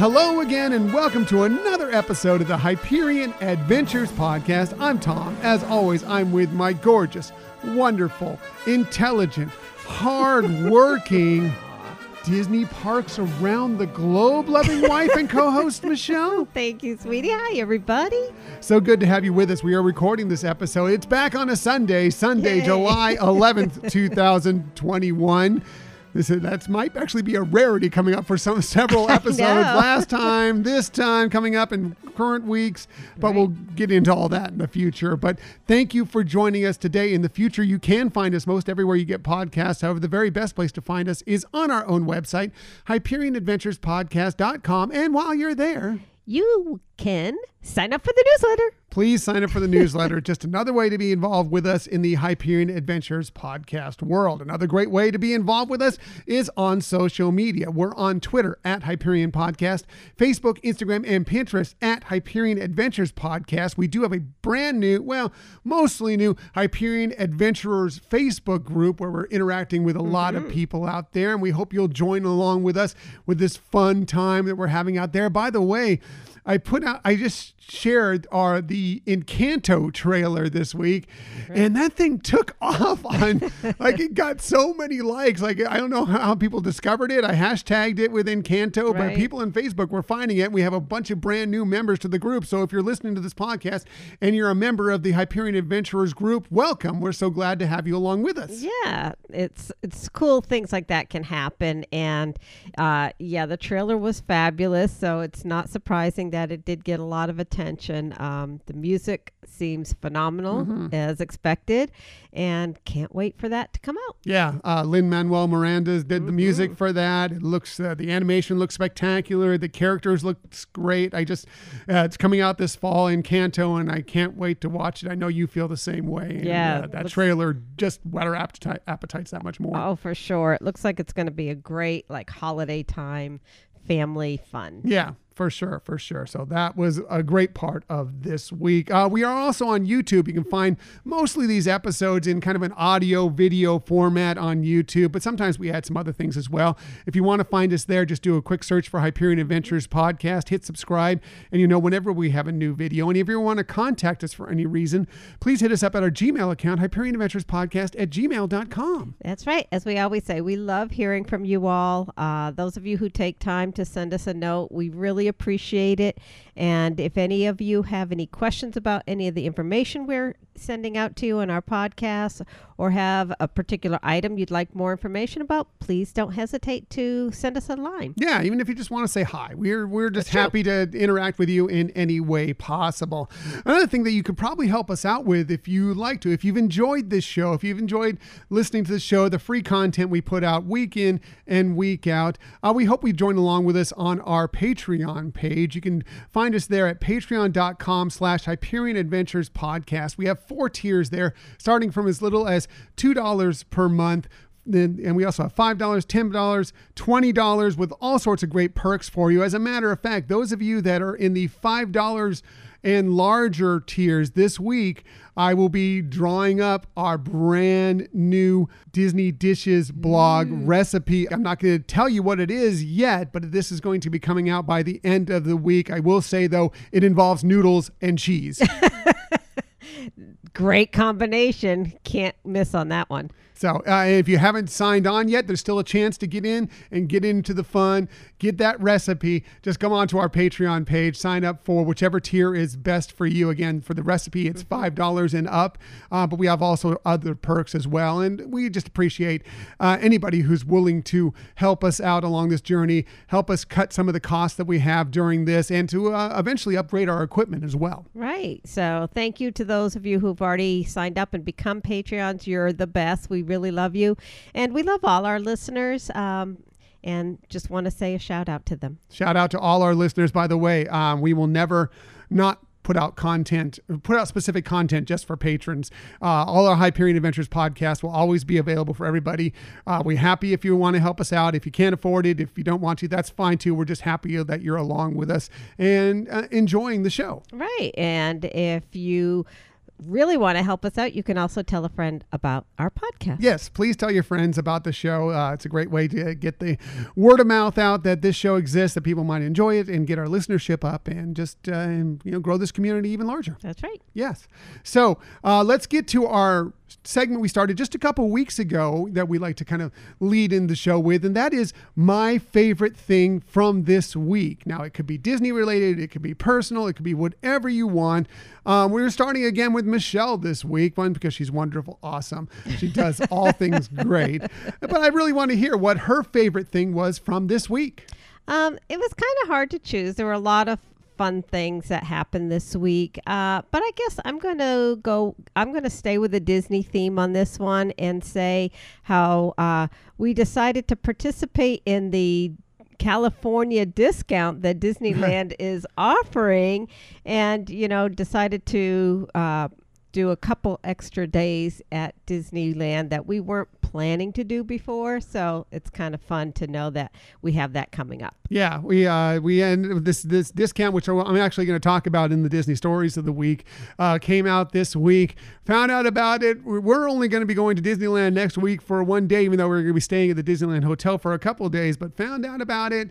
Hello again, and welcome to another episode of the Hyperion Adventures Podcast. I'm Tom. As always, I'm with my gorgeous, wonderful, intelligent, hard-working Disney parks around the globe loving wife and co-host Michelle. Thank you, sweetie. Hi, everybody. So good to have you with us. We are recording this episode. It's back on a Sunday, Sunday, Yay. July 11th, 2021. This is, that might actually be a rarity coming up for some several episodes. Last time, this time, coming up in current weeks, but we'll get into all that in the future. But thank you for joining us today. In the future, you can find us most everywhere you get podcasts. However, the very best place to find us is on our own website, HyperionAdventurespodcast.com. And while you're there, You can sign up for the newsletter. Please sign up for the newsletter. Just another way to be involved with us in the Hyperion Adventures podcast world. Another great way to be involved with us is on social media. We're on Twitter at Hyperion Podcast, Facebook, Instagram, and Pinterest at Hyperion Adventures Podcast. We do have a brand new, well, mostly new Hyperion Adventurers Facebook group where we're interacting with a lot of mm-hmm. people out there. And we hope you'll join along with us with this fun time that we're having out there. By the way, I put out, I just shared our the Encanto trailer this week, and that thing took off on like it got so many likes. Like I don't know how people discovered it. I hashtagged it with Encanto, but people in Facebook were finding it. We have a bunch of brand new members to the group. So if you're listening to this podcast and you're a member of the Hyperion Adventurers group, welcome. We're so glad to have you along with us. Yeah, it's it's cool. Things like that can happen, and uh, yeah, the trailer was fabulous. So it's not surprising that it did get a lot of attention. Um, the music seems phenomenal as expected, and can't wait for that to come out. Yeah, uh, Lin Manuel Miranda did the music for that. It looks, uh, the animation looks spectacular. The characters looks great. I just, uh, it's coming out this fall Encanto, and I can't wait to watch it. I know you feel the same way. And, Yeah, uh, that looks- trailer just whet our appetite, appetites that much more. Oh, for sure. It looks like it's going to be a great like holiday time family fun. Yeah, for sure, for sure. So that was a great part of this week. Uh, we are also on YouTube. You can find mostly these episodes in kind of an audio video format on YouTube, but sometimes we add some other things as well. If you want to find us there, just do a quick search for Hyperion Adventures Podcast, hit subscribe, and you know whenever we have a new video. And if you want to contact us for any reason, please hit us up at our Gmail account, Hyperion Adventures Podcast at gmail.com. That's right. As we always say, we love hearing from you all. Uh, those of you who take time to send us a note, we really appreciate it. And if any of you have any questions about any of the information we're sending out to you in our podcast or have a particular item you'd like more information about, please don't hesitate to send us a line. Yeah, even if you just want to say hi, we're we're just happy to interact with you in any way possible. Another thing that you could probably help us out with, if you like to, if you've enjoyed this show, if you've enjoyed listening to the show, the free content we put out week in and week out, uh, we hope you join along with us on our Patreon page. You can find us there at patreon.com/slash Hyperion Adventures Podcast. We have four tiers there, starting from as little as two dollars per month. And we also have $5, $10, $20 with all sorts of great perks for you. As a matter of fact, those of you that are in the $5 and larger tiers this week, I will be drawing up our brand new Disney Dishes blog mm. recipe. I'm not going to tell you what it is yet, but this is going to be coming out by the end of the week. I will say, though, it involves noodles and cheese. Great combination. Can't miss on that one. So uh, if you haven't signed on yet, there's still a chance to get in and get into the fun, get that recipe. Just come on to our Patreon page, sign up for whichever tier is best for you. Again, for the recipe, it's five dollars and up, uh, but we have also other perks as well. And we just appreciate uh, anybody who's willing to help us out along this journey, help us cut some of the costs that we have during this, and to uh, eventually upgrade our equipment as well. Right. So thank you to those of you who've already signed up and become Patreons. You're the best. We really love you. And we love all our listeners. Um, and just want to say a shout out to them. Shout out to all our listeners, by the way. Um, we will never not put out content, put out specific content just for patrons. Uh, all our Hyperion Adventures podcast will always be available for everybody. Uh, we're happy if you want to help us out. If you can't afford it, if you don't want to, that's fine too. We're just happy that you're along with us and uh, enjoying the show. Right. And if you really want to help us out, you can also tell a friend about our podcast. Yes, please tell your friends about the show. Uh, it's a great way to get the word of mouth out that this show exists, that people might enjoy it, and get our listenership up, and just uh, you know grow this community even larger. That's right. Yes. So uh, let's get to our segment we started just a couple weeks ago that we like to kind of lead in the show with, and that is my favorite thing from this week. Now, it could be Disney related, it could be personal, it could be whatever you want. Um, we're starting again with Michelle this week, one because she's wonderful, awesome. She does all things great. But I really want to hear what her favorite thing was from this week. Um, it was kind of hard to choose. There were a lot of fun things that happened this week. Uh, but I guess I'm going to go, I'm going to stay with the Disney theme on this one and say how uh, we decided to participate in the California discount that Disneyland is offering and, you know, decided to uh, do a couple extra days at Disneyland that we weren't planning to do before. So it's kind of fun to know that we have that coming up. Yeah, we uh, we end this this discount, which I'm actually going to talk about in the Disney stories of the week, uh, came out this week. Found out about it. We're only going to be going to Disneyland next week for one day, even though we're going to be staying at the Disneyland Hotel for a couple of days. But found out about it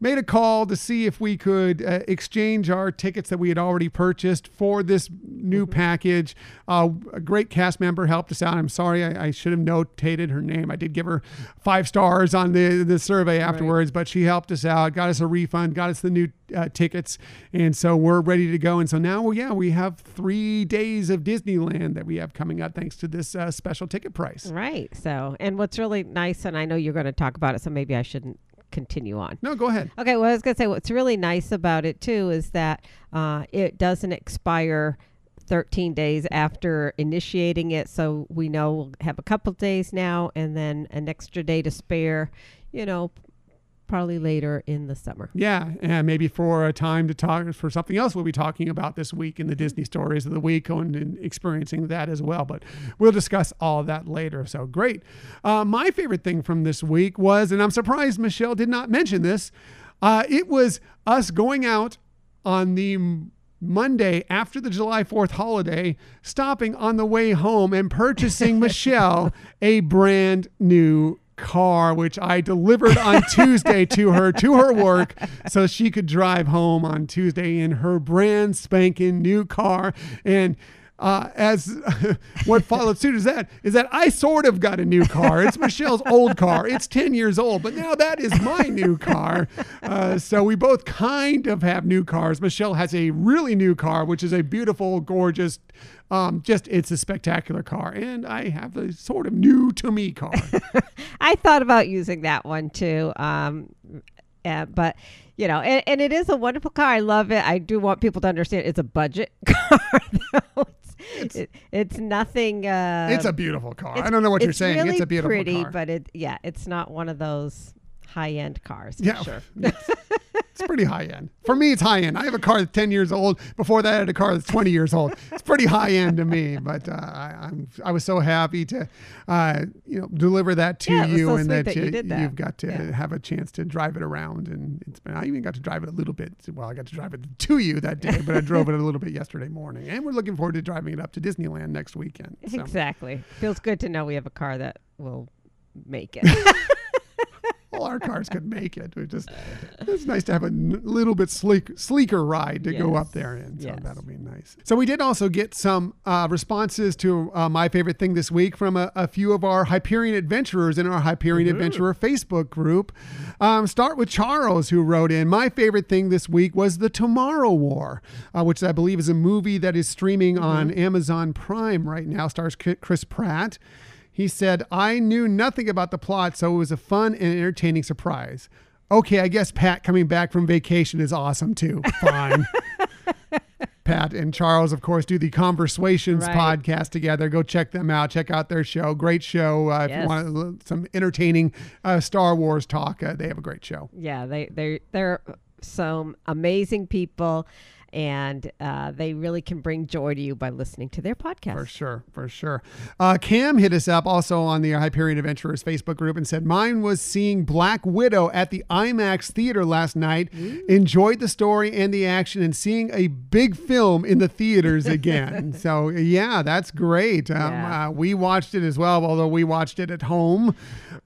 made a call to see if we could uh, exchange our tickets that we had already purchased for this new mm-hmm. package. Uh, a great cast member helped us out. I'm sorry, I, I, should have notated her name. I did give her five stars on the, the survey afterwards, right. but she helped us out, got us a refund, got us the new uh, tickets, and so we're ready to go. And so now, well, yeah, we have three days of Disneyland that we have coming up thanks to this uh, special ticket price. Right. So, and what's really nice, and I know you're going to talk about it, so maybe I shouldn't continue on. No, go ahead. Okay, well, I was going to say what's really nice about it too is that uh, it doesn't expire 13 days after initiating it. So we know we'll have a couple days now and then an extra day to spare, you know, probably later in the summer. Yeah, and maybe for a time to talk for something else we'll be talking about this week in the Disney stories of the week and, and experiencing that as well. But we'll discuss all that later. So great. Uh, my favorite thing from this week was, and I'm surprised Michelle did not mention this, uh, it was us going out on the Monday after the July 4th holiday, stopping on the way home and purchasing Michelle a brand new car, which I delivered on Tuesday to her to her work so she could drive home on Tuesday in her brand spanking new car. And uh, as what followed suit is that is that I sort of got a new car. It's Michelle's old car. It's 10 years old, but now that is my new car. Uh, so we both kind of have new cars. Michelle has a really new car, which is a beautiful, gorgeous um, just it's a spectacular car, and I have a sort of new to me car. I thought about using that one too, um, uh, but you know, and, and, it is a wonderful car. I love it. I do want people to understand it's a budget car. Though. It's, it, it's nothing. Uh, it's a beautiful car. I don't know what you're saying. Really it's a beautiful pretty, car. but it yeah, it's not one of those high end cars. yeah, sure. it's pretty high end. For me, it's high end. I have a car that's 10 years old. Before that, I had a car that's 20 years old. It's pretty high end to me. But uh, I, am I was so happy to, uh, you know, deliver that to yeah, you, so and that, that, you, you have got to yeah. have a chance to drive it around. And it's been, I even got to drive it a little bit. Well, I got to drive it to you that day, but I drove it a little bit yesterday morning. And we're looking forward to driving it up to Disneyland next weekend. So. Exactly. Feels good to know we have a car that will make it. all our cars could make it. We just it's nice to have a n- little bit sleek, sleeker ride to yes. go up there in. So yes. that'll be nice. So we did also get some uh, responses to uh, my favorite thing this week from a, a, few of our Hyperion adventurers in our Hyperion. Adventurer Facebook group. Um, start with Charles, who wrote in, "My favorite thing this week was the Tomorrow War, uh, which I believe is a movie that is streaming mm-hmm. on Amazon Prime right now. Stars Chris Pratt." He said, I knew nothing about the plot, so it was a fun and entertaining surprise. Okay, I guess Pat coming back from vacation is awesome too. Fine. Pat and Charles, of course, do the Conversations right. podcast together. Go check them out. Check out their show. Great show. Uh, yes. If you want some entertaining uh, Star Wars talk, uh, they have a great show. Yeah, they they they're some amazing people and uh, they really can bring joy to you by listening to their podcast. For sure, for sure. Uh, Cam hit us up also on the Hyperion Adventurers Facebook group and said, Mine was seeing Black Widow at the IMAX theater last night. Enjoyed the story and the action and seeing a big film in the theaters again. so, yeah, that's great. Um, Yeah. uh, we watched it as well, although we watched it at home.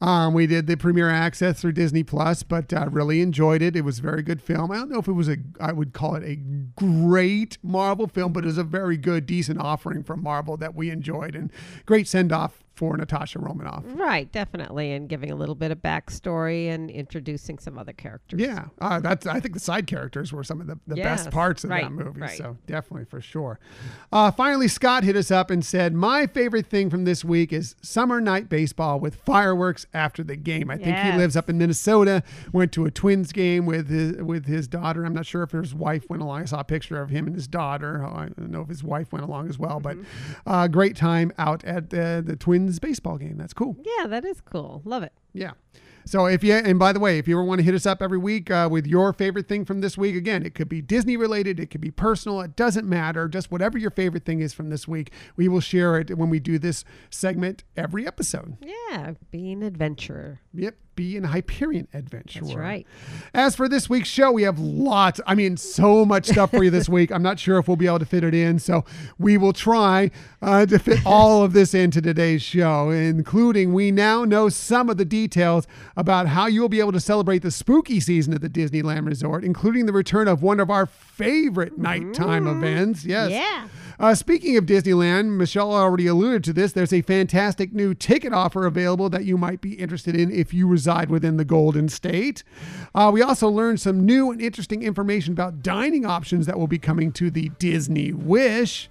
Um, we did the premiere access through Disney Plus, but uh, really enjoyed it. It was a very good film. I don't know if it was a, I would call it a great Marvel film, but it was a very good, decent offering from Marvel that we enjoyed, and great send off for Natasha Romanoff. Right, definitely, and giving a little bit of backstory and introducing some other characters. Yeah, uh, that's. I think the side characters were some of the, the Yes, best parts of right, that movie. right. So definitely for sure. Uh, finally, Scott hit us up and said, "My favorite thing from this week is summer night baseball with fireworks after the game. I think he lives up in Minnesota. Went to a Twins game with his with his daughter. I'm not sure if his wife went along. I saw a picture of him and his daughter. I don't know if his wife went along as well, but Mm-hmm. uh, great time out at the, the Twins baseball game. That's cool. Yeah, that is cool. Love it. Yeah. So if you and by the way, if you ever want to hit us up every week uh, with your favorite thing from this week, again, it could be Disney related, it could be personal, it doesn't matter. Just whatever your favorite thing is from this week, we will share it when we do this segment every episode. Yeah, being an adventurer. Yep, be an Hyperion adventurer. That's right. As for this week's show, we have lots. I mean, so much stuff for you this week. I'm not sure if we'll be able to fit it in, so we will try uh, to fit all of this into today's show, including we now know some of the details about how you'll be able to celebrate the spooky season at the Disneyland Resort, including the return of one of our favorite nighttime events. Yes. Yeah. Uh, speaking of Disneyland, Michelle already alluded to this. There's a fantastic new ticket offer available that you might be interested in if you reside within the Golden State. Uh, we also learned some new and interesting information about dining options that will be coming to the Disney Wish.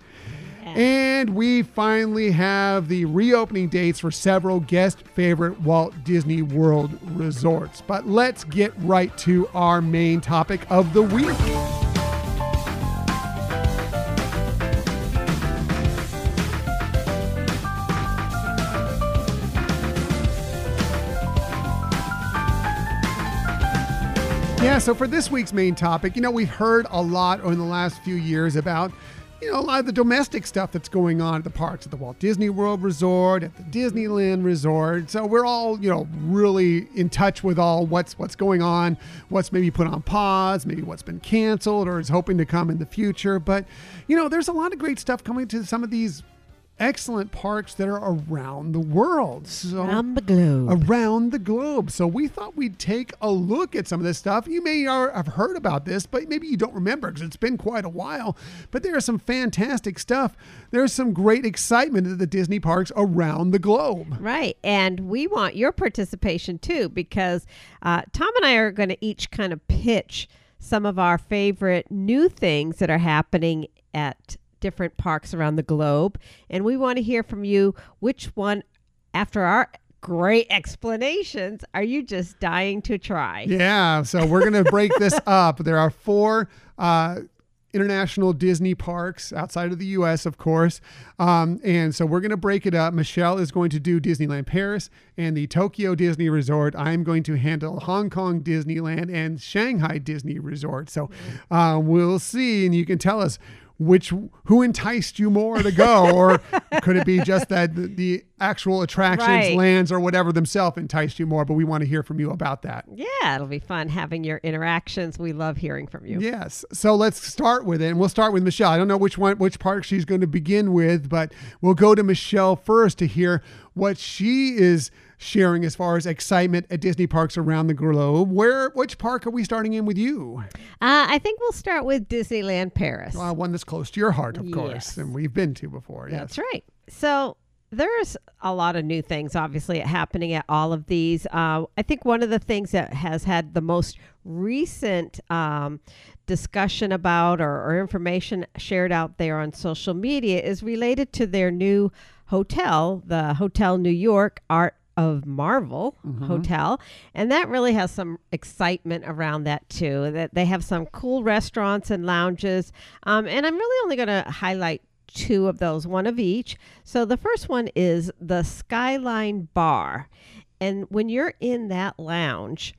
And we finally have the reopening dates for several guest favorite Walt Disney World resorts. But let's get right to our main topic of the week. So for this week's main topic, you know, we've heard a lot in the last few years about, you know, a lot of the domestic stuff that's going on at the parks at the Walt Disney World Resort, at the Disneyland Resort. So we're all, you know, really in touch with all what's what's going on, what's maybe put on pause, maybe what's been canceled or is hoping to come in the future. But, you know, there's a lot of great stuff coming to some of these excellent parks that are around the world. So Around the globe. around the globe. So we thought we'd take a look at some of this stuff. You may are, have heard about this, but maybe you don't remember because it's been quite a while. But there is some fantastic stuff. There's some great excitement at the Disney parks around the globe. Right. And we want your participation too, because uh, Tom and I are going to each kind of pitch some of our favorite new things that are happening at different parks around the globe. And we want to hear from you which one, after our great explanations, are you just dying to try? Yeah, so we're going to break this up. There are four uh, international Disney parks outside of the US, of course. Um, and so we're going to break it up. Michelle is going to do Disneyland Paris and the Tokyo Disney Resort. I'm going to handle Hong Kong Disneyland and Shanghai Disney Resort. So uh, we'll see, and you can tell us which who enticed you more to go or could it be just that the, the actual attractions Right. lands or whatever themselves enticed you more but we want to hear from you about that Yeah, it'll be fun having your interactions. We love hearing from you. Yes. So let's start with it. And we'll start with Michelle. I don't know which one which park she's going to begin with, but we'll go to Michelle first to hear what she is sharing as far as excitement at Disney parks around the globe. Where which park are we starting in with you? Uh, I think we'll start with Disneyland Paris. Uh, one that's close to your heart, of course, and we've been to before. Yes. That's right. So there's a lot of new things, obviously, happening at all of these. Uh, I think one of the things that has had the most recent um, discussion about or, or information shared out there on social media is related to their new hotel, the Hotel New York Art of Marvel Hotel. And that really has some excitement around that too. That they have some cool restaurants and lounges. Um, and I'm really only going to highlight two of those, one of each. So the first one is the Skyline Bar. And when you're in that lounge,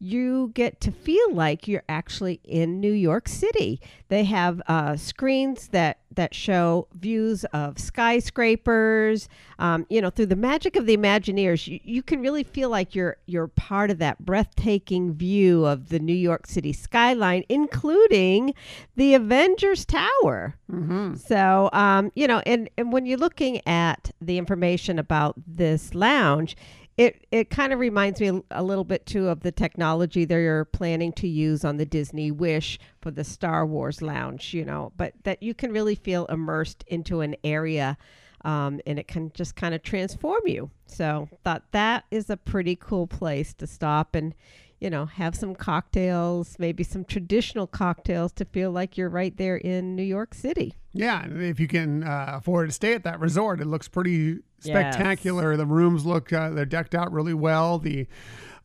you get to feel like you're actually in New York City. They have uh, screens that that show views of skyscrapers. Um, you know, through the magic of the Imagineers, you, you can really feel like you're you're part of that breathtaking view of the New York City skyline, including the Avengers Tower. Mm-hmm. So, um, you know, and, and when you're looking at the information about this lounge, it, it kind of reminds me a, little bit too of the technology they're planning to use on the Disney Wish for the Star Wars lounge, you know, but that you can really feel immersed into an area um, and it can just kind of transform you. So, thought that is a pretty cool place to stop and, you know, have some cocktails, maybe some traditional cocktails to feel like you're right there in New York City. Yeah, if you can uh, afford to stay at that resort, it looks pretty Yes. spectacular. The rooms look uh, they're decked out really well. The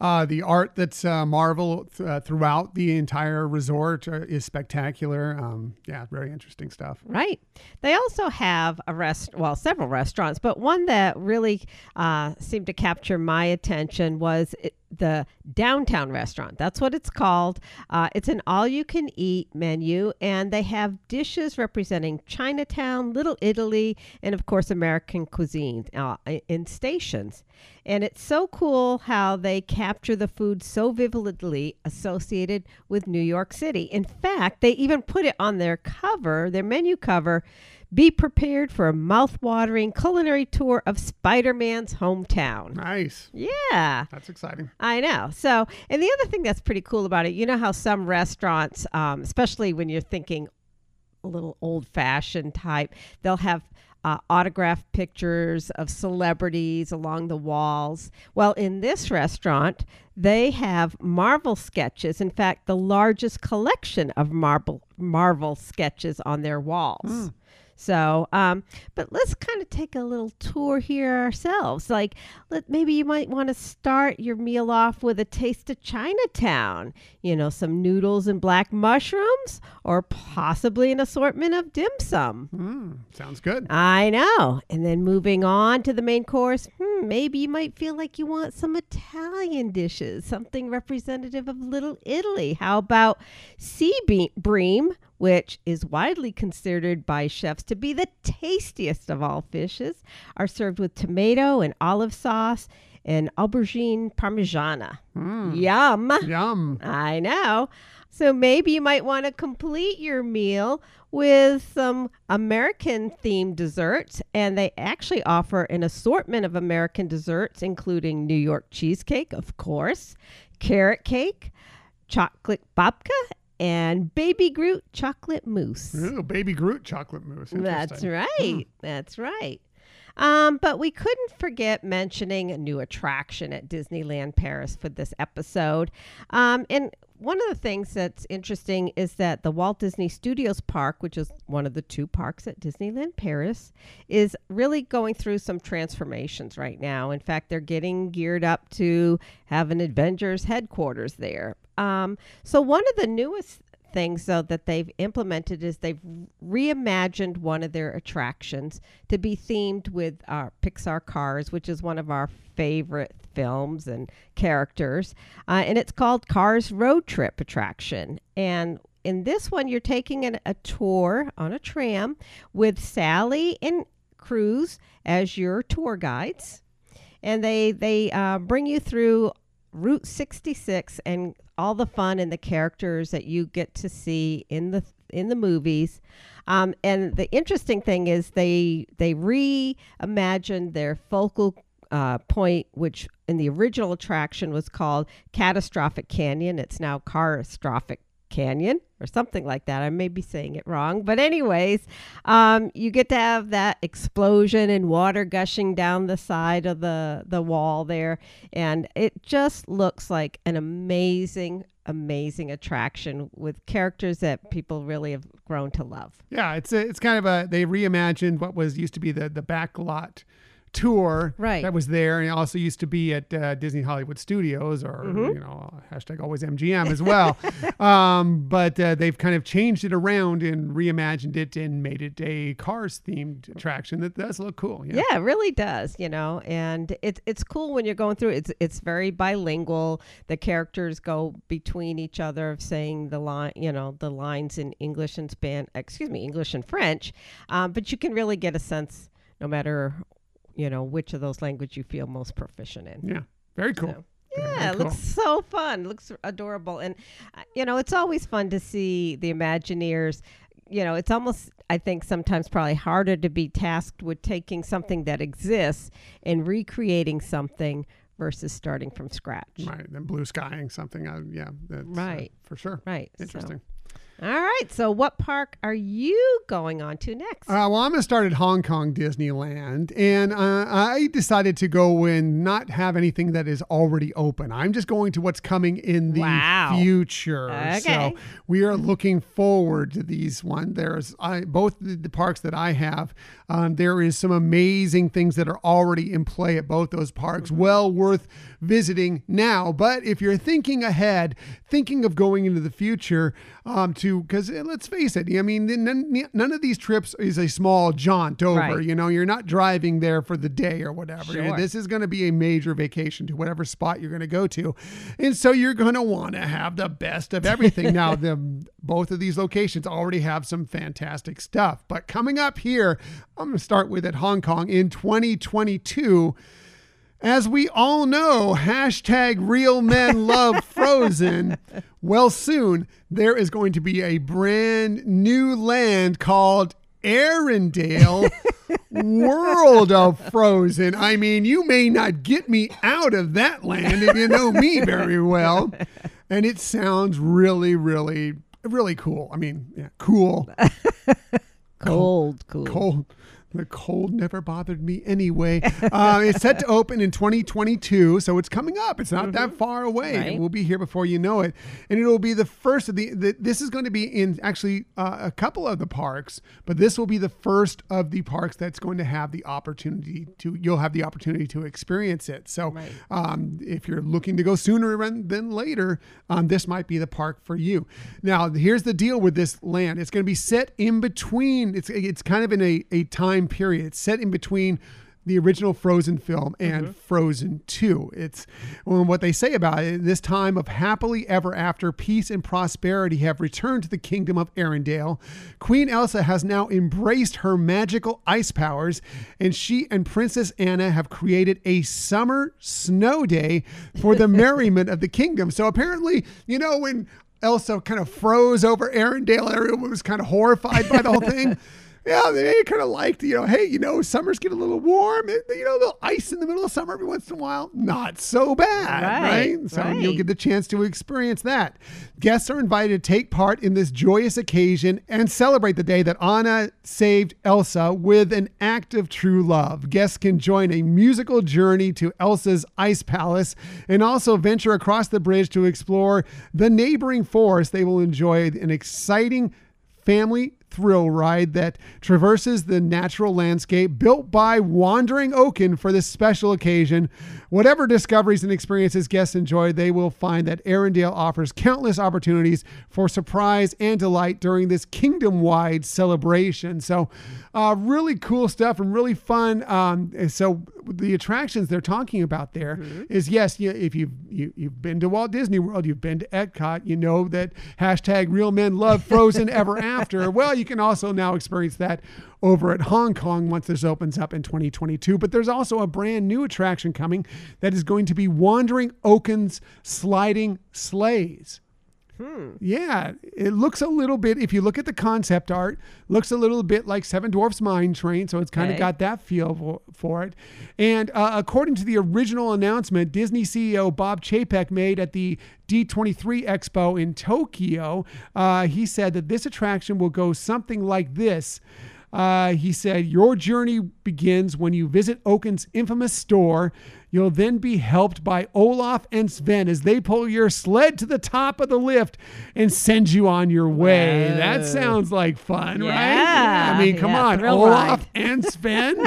uh, the art that's uh, Marvel th- uh, throughout the entire resort uh, is spectacular. Um, yeah, very interesting stuff. Right. They also have a rest, well, several restaurants, but one that really uh, seemed to capture my attention was it, the downtown restaurant. That's what it's called. Uh, it's an all-you-can-eat menu, and they have dishes representing Chinatown, Little Italy, and of course American cuisine uh, in stations. And it's so cool how they capture the food so vividly associated with New York City. In fact, they even put it on their cover, their menu cover. Be prepared for a mouth-watering culinary tour of Spider-Man's hometown. Nice. Yeah. That's exciting. I know. So, and the other thing that's pretty cool about it, you know how some restaurants, um, especially when you're thinking a little old fashioned type, they'll have uh, autographed pictures of celebrities along the walls. Well, in this restaurant, they have Marvel sketches. In fact, the largest collection of Marvel Marvel sketches on their walls. So, um, but let's kind of take a little tour here ourselves. Like, let, maybe you might want to start your meal off with a taste of Chinatown. You know, some noodles and black mushrooms, or possibly an assortment of dim sum. Mm, sounds good. I know. And then moving on to the main course, hmm, maybe you might feel like you want some Italian dishes, something representative of Little Italy. How about sea bream, which is widely considered by chefs to be the tastiest of all fishes, are served with tomato and olive sauce and aubergine parmigiana. Mm, Yum. yum. I know. So maybe you might want to complete your meal with some American themed desserts. And they actually offer an assortment of American desserts, including New York cheesecake, of course, carrot cake, chocolate babka, and baby Groot chocolate mousse. Ooh, baby Groot chocolate mousse. That's right. That's right. Um, but we couldn't forget mentioning a new attraction at Disneyland Paris for this episode. Um, and one of the things that's interesting is that the Walt Disney Studios Park, which is one of the two parks at Disneyland Paris, is really going through some transformations right now. In fact, they're getting geared up to have an Avengers headquarters there. Um, so, one of the newest things though that they've implemented is they've reimagined one of their attractions to be themed with our Pixar Cars, which is one of our favorite films and characters, uh, and it's called Cars Road Trip Attraction. And in this one, you're taking an, a tour on a tram with Sally and Cruz as your tour guides, and they they uh, bring you through Route 66 and all the fun and the characters that you get to see in the in the movies. Um, and the interesting thing is they they reimagined their focal uh, point, which in the original attraction was called Catastrophic Canyon. It's now Catastrophic Canyon or something like that. I may be saying it wrong, but anyways, um, you get to have that explosion and water gushing down the side of the the wall there, and it just looks like an amazing, amazing attraction with characters that people really have grown to love. Yeah, it's a, it's kind of a they reimagined what was used to be the the back lot tour Right. that was there, and it also used to be at uh, Disney Hollywood Studios or Mm-hmm. you know hashtag always MGM as well. um, but uh, they've kind of changed it around and reimagined it and made it a Cars themed attraction that does look cool. Yeah, it really does, you know, and it's it's cool when you're going through. it. It's it's very bilingual. The characters go between each other, of saying the line, you know, the lines in English and Spanish, excuse me, English and French. Um, but you can really get a sense, no matter, you know, which of those language you feel most proficient in. Yeah, very cool. So, yeah, it cool. looks so fun. Looks adorable, and uh, you know, it's always fun to see the Imagineers. You know, it's almost I think sometimes probably harder to be tasked with taking something that exists and recreating something versus starting from scratch. Right, then blue skying something. Uh, yeah, that's, uh, Right. for sure. Right. so- Interesting. All right. So, what park are you going on to next? Uh, well, I'm going to start at Hong Kong Disneyland, and uh, I decided to go and not have anything that is already open. I'm just going to what's coming in the Wow. future. Okay. So we are looking forward to these one. There's I, both the, the parks that I have. Um, there is some amazing things that are already in play at both those parks. Well worth visiting now. But if you're thinking ahead, thinking of going into the future, um, to because eh, let's face it, I mean, none, none of these trips is a small jaunt over. Right. You know, you're not driving there for the day or whatever. Sure. This is going to be a major vacation to whatever spot you're going to go to, and so you're going to want to have the best of everything. now, the both of these locations already have some fantastic stuff, but coming up here, I'm going to start with at Hong Kong in 2022. As we all know, hashtag real men love Frozen. Well, soon there is going to be a brand new land called Arendelle World of Frozen. I mean, you may not get me out of that land if you know me very well. And it sounds really, really, really cool. I mean, yeah, cool. cold, cool. Cold. The cold never bothered me anyway. Uh, it's set to open in 2022, so it's coming up. It's not that far away. Mm-hmm. Right. We'll be here before you know it, and it will be the first of the. the this is going to be in actually uh, a couple of the parks, but this will be the first of the parks that's going to have the opportunity to. You'll have the opportunity to experience it. So, Right. um, if you're looking to go sooner than than later, um, this might be the park for you. Now, here's the deal with this land. It's going to be set in between. It's it's kind of in a, a time period. It's set in between the original Frozen film and mm-hmm. Frozen 2. It's well, what they say about it. This time of happily ever after, peace and prosperity have returned to the kingdom of Arendelle. Queen Elsa has now embraced her magical ice powers, and she and Princess Anna have created a summer snow day for the merriment of the kingdom. So apparently, you know, when Elsa kind of froze over Arendelle, everyone was kind of horrified by the whole thing yeah, they kind of liked, you know, hey, you know, summers get a little warm, it- you know, a little ice in the middle of summer every once in a while. Not so bad, Right, right? So right. you'll get the chance to experience that. Guests are invited to take part in this joyous occasion and celebrate the day that Anna saved Elsa with an act of true love. Guests can join a musical journey to Elsa's ice palace and also venture across the bridge to explore the neighboring forest. They will enjoy an exciting family thrill ride that traverses the natural landscape built by Wandering Oaken for this special occasion. Whatever discoveries and experiences guests enjoy, they will find that Arendelle offers countless opportunities for surprise and delight during this kingdom wide celebration. So, uh, really cool stuff and really fun. Um, and so, the attractions they're talking about there is yes, you, if you've, you, you've been to Walt Disney World, you've been to Epcot, you know that hashtag real men love Frozen ever after. Well, you can also now experience that over at Hong Kong once this opens up in 2022. But there's also a brand new attraction coming that is going to be Wandering Oaken's Sliding Sleighs. Yeah, it looks a little bit. If you look at the concept art, looks a little bit like Seven Dwarfs Mine Train, so it's kind of Okay. got that feel for, for it. And uh, according to the original announcement, Disney CEO Bob Chapek made at the D23 Expo in Tokyo, uh, he said that this attraction will go something like this. Uh, he said, Your journey begins when you visit Oaken's infamous store. You'll then be helped by Olaf and Sven as they pull your sled to the top of the lift and send you on your way. Whoa. That sounds like fun, right? Yeah. I mean, come Yeah, on, Olaf ride. and Sven.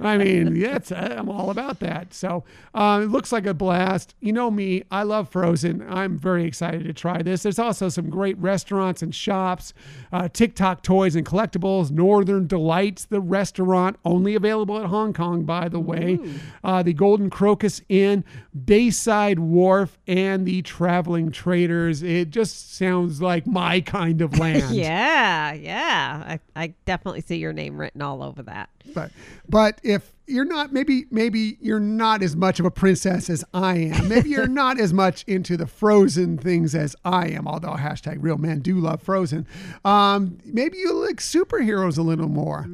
I mean, yeah, I'm all about that. So uh, it looks like a blast. You know me, I love Frozen. I'm very excited to try this. There's also some great restaurants and shops, uh, Tick Tock toys and collectibles, Northern Delights, the restaurant, only available at Hong Kong, by the way, uh, the Golden Crocus Inn, Bayside Wharf, and the Traveling Traders. It just sounds like my kind of land. Yeah, yeah. I, I definitely see your name written all over that. But but if you're not maybe maybe you're not as much of a princess as I am. Maybe you're not as much into the frozen things as I am, although hashtag real men do love frozen. Um, maybe you like superheroes a little more.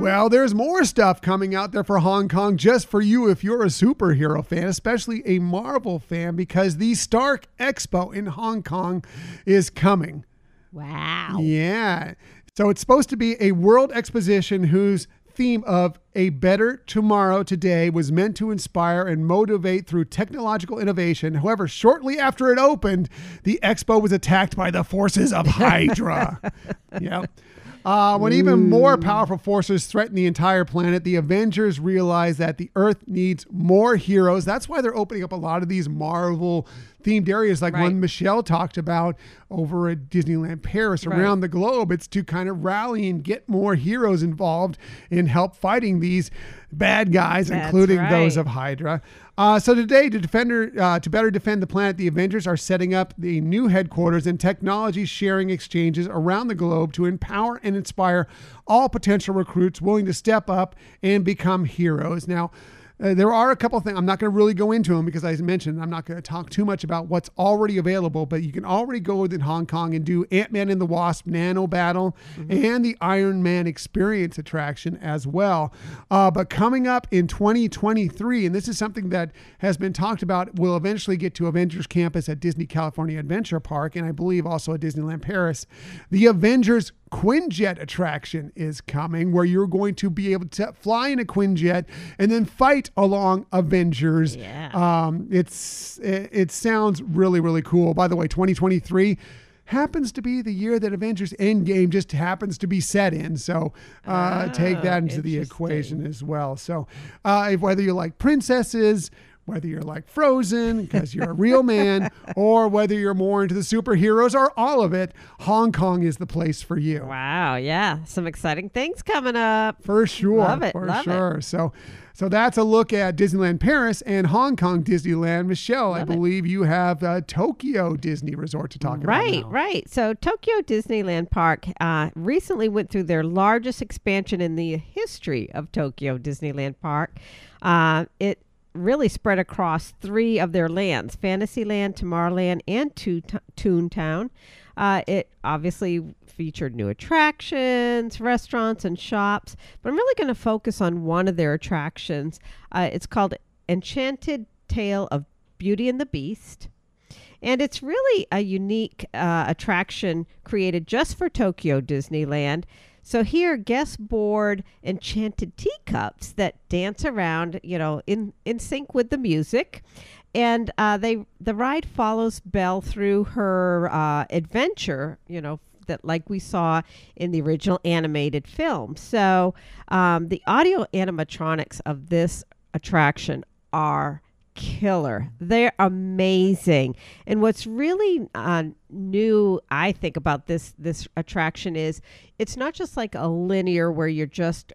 Well, there's more stuff coming out there for Hong Kong just for you if you're a superhero fan, especially a Marvel fan, because the Stark Expo in Hong Kong is coming. Wow. Yeah. So it's supposed to be a world exposition whose theme of a better tomorrow today was meant to inspire and motivate through technological innovation. However, shortly after it opened, the expo was attacked by the forces of Hydra. yep. Uh, when even more powerful forces threaten the entire planet, the Avengers realize that the Earth needs more heroes. That's why they're opening up a lot of these Marvel themed areas, like Right. one Michelle talked about over at Disneyland Paris Right. around the globe. It's to kind of rally and get more heroes involved in help fighting these bad guys, That's including those of Hydra. Uh, so today, to defender uh, to better defend the planet, the Avengers are setting up the new headquarters and technology sharing exchanges around the globe to empower and inspire all potential recruits willing to step up and become heroes. Now. Uh, there are a couple things. I'm not going to really go into them because, as I mentioned, I'm not going to talk too much about what's already available. But you can already go within Hong Kong and do Ant Man and the Wasp Nano Battle and the Iron Man Experience attraction as well. Uh, but coming up in 2023, and this is something that has been talked about, will eventually get to Avengers Campus at Disney California Adventure Park, and I believe also at Disneyland Paris. The Avengers Quinjet attraction is coming, where you're going to be able to fly in a Quinjet and then fight along Avengers. Yeah. Um, it's it, it sounds really really cool. By the way, 2023 happens to be the year that Avengers Endgame just happens to be set in. So uh, take that Oh, into the equation as well. So uh, whether you like princesses. Whether you're like Frozen because you're a real man, or whether you're more into the superheroes or all of it, Hong Kong is the place for you. Wow. Yeah. Some exciting things coming up. For sure. Love it, For love it. sure. So so that's a look at Disneyland Paris and Hong Kong Disneyland. Michelle, I Love it. believe you have uh, Tokyo Disney Resort to talk about. Right, right. So Tokyo Disneyland Park uh, recently went through their largest expansion in the history of Tokyo Disneyland Park. Uh, it really spread across three of their lands Fantasyland, Tomorrowland, and Toon- Toontown. Uh, it obviously featured new attractions, restaurants, and shops, but I'm really going to focus on one of their attractions. Uh, it's called Enchanted Tale of Beauty and the Beast. And it's really a unique uh, attraction created just for Tokyo Disneyland. So here, guests board enchanted teacups that dance around, you know, in, in sync with the music. And uh, they the ride follows Belle through her uh, adventure, you know, that like we saw in the original animated film. So um, the audio animatronics of this attraction are killer. They're amazing. And what's really uh, new, I think, about this this attraction is it's not just like a linear where you're just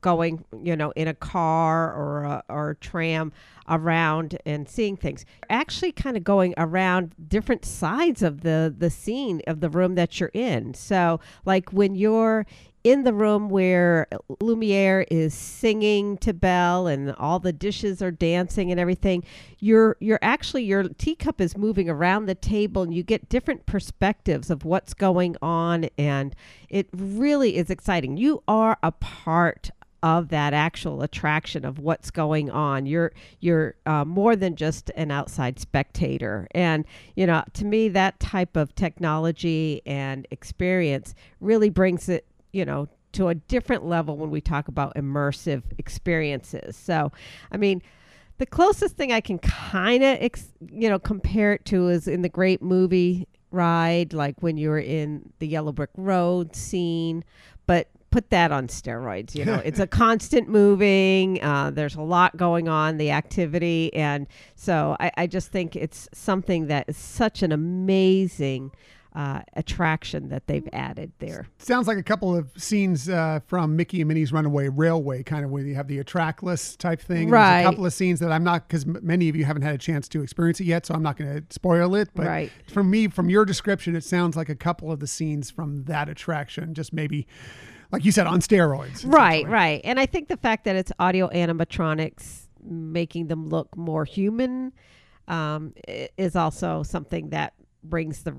going, you know, in a car or a, or a tram around and seeing things. You're Actually, kind of going around different sides of the the scene of the room that you're in. So, like when you're in the room where Lumiere is singing to Belle and all the dishes are dancing and everything, you're you're actually your teacup is moving around the table and you get different perspectives of what's going on and it really is exciting. You are a part of that actual attraction of what's going on. You're you're uh, more than just an outside spectator, and you know to me that type of technology and experience really brings it you know to a different level when we talk about immersive experiences. So, I mean. The closest thing I can kind of, ex- you know, compare it to is in the great movie ride, like when you were in the Yellow Brick Road scene, but put that on steroids. You know, it's a constant moving. Uh, there's a lot going on, the activity, and so I, I just think it's something that is such an amazing uh, attraction that they've added there. Sounds like a couple of scenes uh, from Mickey and Minnie's Runaway Railway, kind of where you have the trackless type thing. Right. a couple of scenes that I'm not, because many of you haven't had a chance to experience it yet, so I'm not going to spoil it. But Right. from me, from your description, it sounds like a couple of the scenes from that attraction, just maybe, like you said, on steroids. Right, right. And I think the fact that it's audio animatronics making them look more human um, is also something that brings the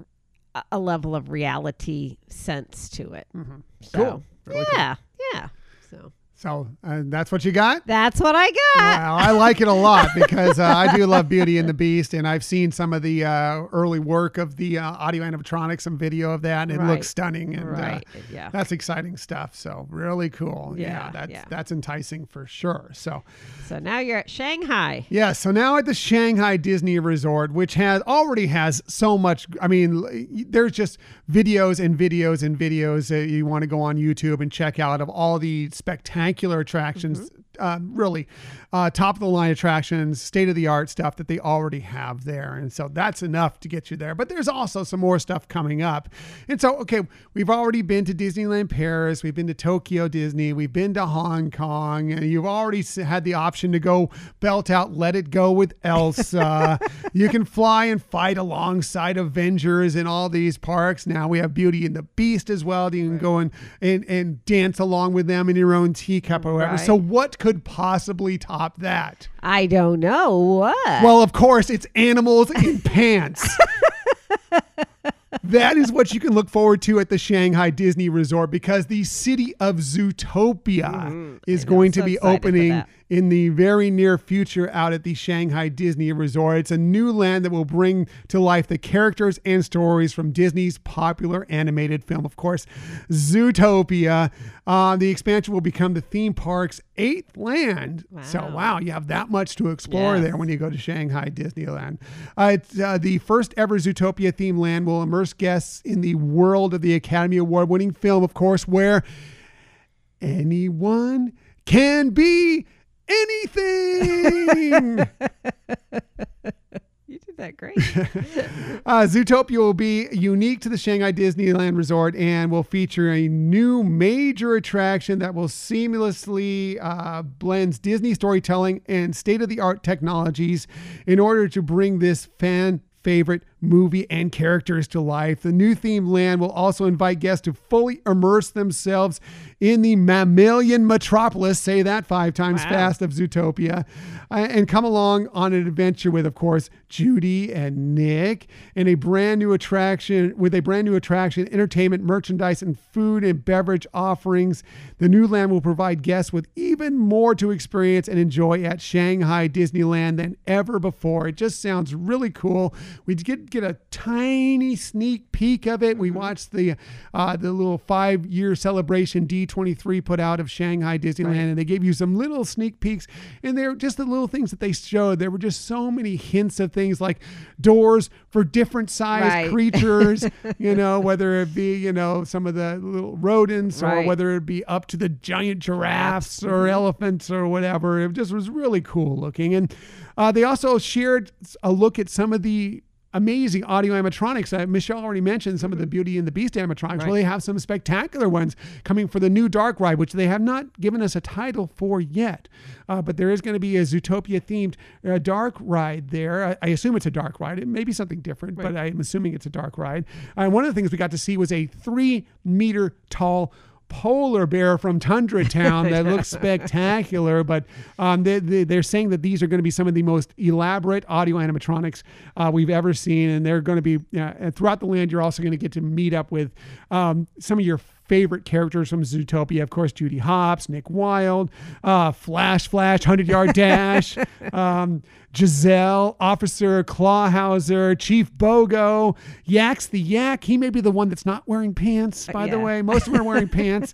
a- level of reality sense to it. Mhm. So, Cool. Really cool. yeah, yeah. So So uh, that's what you got? that's what I got. Well, I like it a lot because uh, I do love Beauty and the Beast, and I've seen some of the uh, early work of the uh, audio animatronics, and video of that, and it Right. looks stunning. And right. uh, yeah. that's exciting stuff. So really cool. Yeah, Yeah, that's yeah. that's enticing for sure. So So now you're at Shanghai. yeah, so now at the Shanghai Disney Resort, which has already has so much. I mean, there's just videos and videos and videos that you want to go on YouTube and check out of all the spectacular attractions. Um, really, uh, top of the line attractions, state of the art stuff that they already have there, and so that's enough to get you there. But there's also some more stuff coming up, and so okay, we've already been to Disneyland Paris, we've been to Tokyo Disney, we've been to Hong Kong, and you've already had the option to go belt out Let It Go with Elsa. you can fly and fight alongside Avengers in all these parks. Now we have Beauty and the Beast as well. You can go and, and and dance along with them in your own teacup or whatever. Right. So what could possibly top that? I don't know what. Well, of course, it's animals in pants. that is what you can look forward to at the Shanghai Disney Resort because the city of Zootopia mm, is I know, going to be opening. In the very near future out at the Shanghai Disney Resort. It's a new land that will bring to life the characters and stories from Disney's popular animated film, of course, Zootopia. Uh, the expansion will become the theme park's eighth land. So, Wow. wow, you have that much to explore Yes. there when you go to Shanghai Disneyland. Uh, it's, uh, the first ever Zootopia themed land will immerse guests in the world of the Academy Award winning film, of course, where anyone can be anything. you did that great. Uh, Zootopia will be unique to the Shanghai Disneyland Resort and will feature a new major attraction that will seamlessly uh, blends Disney storytelling and state of the art technologies in order to bring this fan favorite movie and characters to life. The new themed land will also invite guests to fully immerse themselves in the mammalian metropolis, say that five times Wow. fast, of Zootopia, uh, and come along on an adventure with, of course, Judy and Nick, and a brand new attraction with a brand new attraction, entertainment, merchandise, and food and beverage offerings. The new land will provide guests with even more to experience and enjoy at Shanghai Disneyland than ever before. It just sounds really cool. We get get a tiny sneak peek of it. We watched the uh, the little five year celebration D23 put out of Shanghai Disneyland, and they gave you some little sneak peeks. And they're just the little things that they showed. There were just so many hints of things like doors for different size Right. creatures. you know, whether it be you know some of the little rodents or whether it be up to the giant giraffes or elephants or whatever. It just was really cool looking. And uh, they also shared a look at some of the amazing audio animatronics. Uh, Michelle already mentioned some of the Beauty and the Beast animatronics. Well, they have some spectacular ones coming for the new Dark Ride, which they have not given us a title for yet. Uh, but there is going to be a Zootopia themed uh, Dark Ride there. I, I assume it's a Dark Ride. It may be something different, but I'm assuming it's a Dark Ride. Uh, one of the things we got to see was a three meter tall polar bear from Tundra Town that looks spectacular. But um, they, they, they're saying that these are going to be some of the most elaborate audio animatronics uh, we've ever seen, and they're going to be uh, throughout the land. You're also going to get to meet up with um, some of your favorite characters from Zootopia. Of course, Judy Hopps, Nick Wilde, uh, Flash Flash, 100 Yard Dash, um, Gazelle, Officer Clawhauser, Chief Bogo, Yax the Yak. He may be the one that's not wearing pants, by the way. Most of them are wearing pants.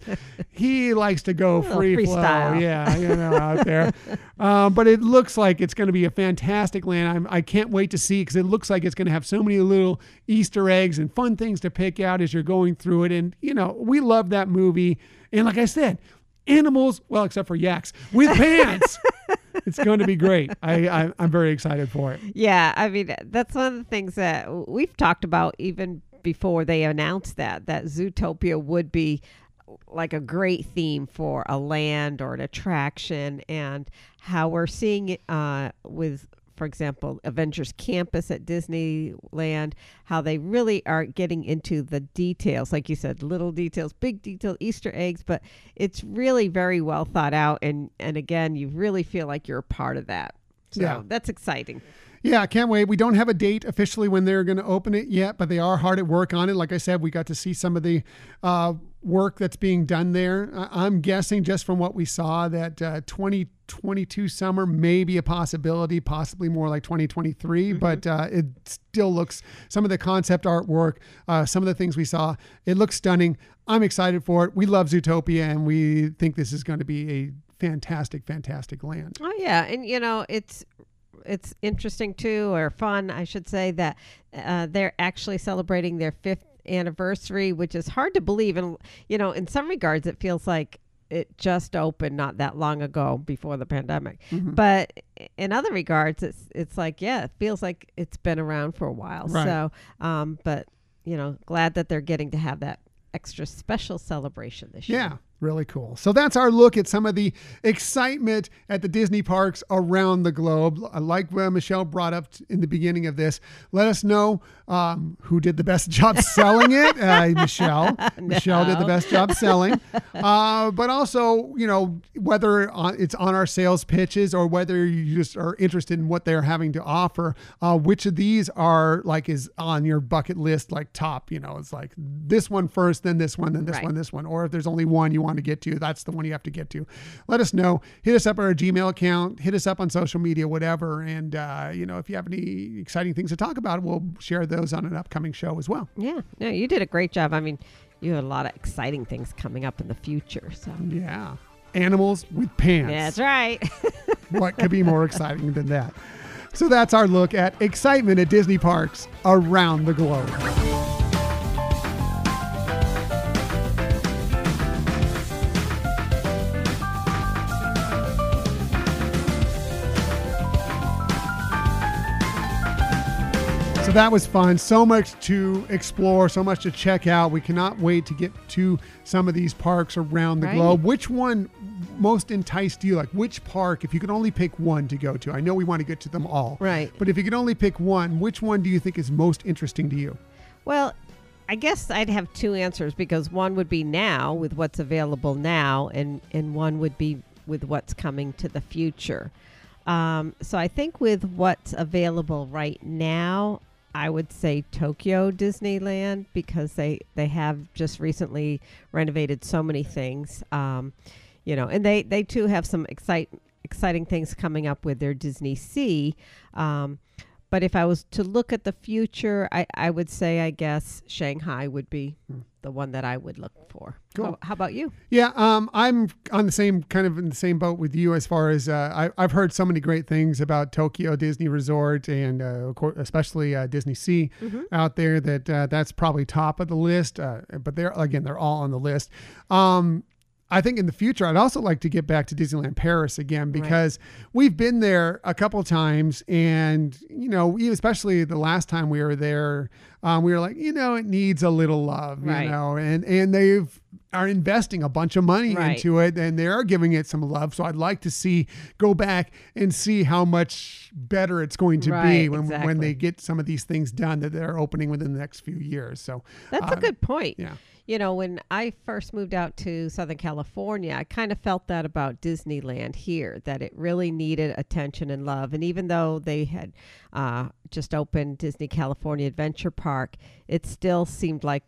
He likes to go free flow. Yeah, you know, out there. Um, but it looks like it's going to be a fantastic land. I'm, I can't wait to see because it looks like it's going to have so many little Easter eggs and fun things to pick out as you're going through it. And, you know, we love that movie. And like I said, animals, well, except for yaks, with pants. it's going to be great. I, I, I'm very excited for it. Yeah, I mean that's one of the things that we've talked about even before they announced that that Zootopia would be like a great theme for a land or an attraction, and how we're seeing it uh, with, for example, Avengers Campus at Disneyland, how they really are getting into the details, like you said, little details, big detail, Easter eggs, but it's really very well thought out, and and again, you really feel like you're a part of that. So Yeah. that's exciting. Yeah, I can't wait. We don't have a date officially when they're going to open it yet, but they are hard at work on it. Like I said, we got to see some of the uh, work that's being done there. I'm guessing just from what we saw that uh, 2022 summer may be a possibility, possibly more like 2023, but uh, it still looks, some of the concept artwork, uh, some of the things we saw, it looks stunning. I'm excited for it. We love Zootopia and we think this is going to be a fantastic, fantastic land. Oh yeah, and you know it's it's interesting too, or fun, I should say, that uh, they're actually celebrating their fifth anniversary, which is hard to believe. And you know, in some regards, it feels like it just opened not that long ago before the pandemic. Mm-hmm. But in other regards, it's it's like yeah, it feels like it's been around for a while. Right. So, um, but you know, glad that they're getting to have that extra special celebration this year. Yeah, really cool. So that's our look at some of the excitement at the Disney parks around the globe. Like Michelle brought up in the beginning of this, let us know um, who did the best job selling it. Uh, Michelle. Michelle did the best job selling. Uh, but also, you know, whether it's on our sales pitches or whether you just are interested in what they're having to offer, uh, which of these are like is on your bucket list, like top, you know, it's like this one first, then this one, then this Right. one, this one. Or if there's only one you want to get to, that's the one you have to get to. Let us know. Hit us up on our Gmail account, hit us up on social media, whatever. And, uh, you know, if you have any exciting things to talk about, we'll share those on an upcoming show as well. Yeah, no, you did a great job. I mean, you have a lot of exciting things coming up in the future. So Yeah. Animals with pants. that's right. what could be more exciting than that? So that's our look at excitement at Disney parks around the globe. That was fun. So much to explore, so much to check out. We cannot wait to get to some of these parks around the Right. globe. Which one most enticed you? Like, which park, if you could only pick one to go to? I know we want to get to them all. Right. But if you could only pick one, which one do you think is most interesting to you? well, I guess I'd have two answers because one would be now with what's available now, and and one would be with what's coming to the future. Um, so I think with what's available right now, I would say Tokyo Disneyland because they they have just recently renovated so many things. Um, you know, and they they too have some excite exciting things coming up with their Disney Sea. Um, but if I was to look at the future, I, I would say I guess Shanghai would be the one that I would look for. Cool. How, how about you? Yeah, um, I'm on the same kind of in the same boat with you as far as uh, I, I've heard so many great things about Tokyo Disney Resort and uh, especially uh, Disney Sea out there. That uh, that's probably top of the list. Uh, but they're again, they're all on the list. Um, I think in the future, I'd also like to get back to Disneyland Paris again because we've been there a couple times, and you know, especially the last time we were there, um, we were like, you know, it needs a little love, Right. you know, and and they've are investing a bunch of money Right. into it, and they are giving it some love. So I'd like to see go back and see how much better it's going to be Right, when when exactly. they get some of these things done that they're opening within the next few years. So That's uh, a good point. yeah. You know, when I first moved out to Southern California, I kind of felt that about Disneyland here, that it really needed attention and love. And even though they had uh, just opened Disney California Adventure Park, it still seemed like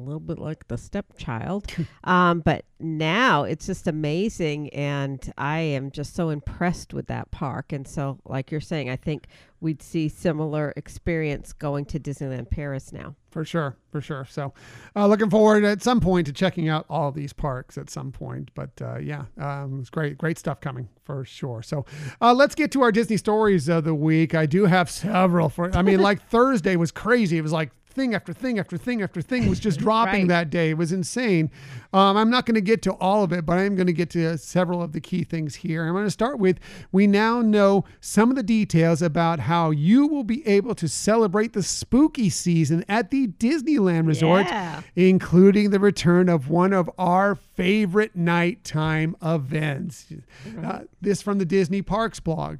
a little bit like the stepchild. um, but now it's just amazing. And I am just so impressed with that park. And so, like you're saying, I think we'd see similar experience going to Disneyland Paris now. For sure, for sure. So, uh, looking forward at some point to checking out all these parks at some point. But uh, yeah, um, it's great, great stuff coming for sure. So, uh, let's get to our Disney stories of the week. I do have several for. I mean, like Thursday was crazy. It was like thing after thing after thing after thing was just dropping Right. that day. It was insane. Um, I'm not going to get to all of it, but I am going to get to several of the key things here. I'm going to start with we now know some of the details about how you will be able to celebrate the spooky season at the Disneyland Resort, Yeah. including the return of one of our favorite nighttime events. Uh, this from the Disney Parks blog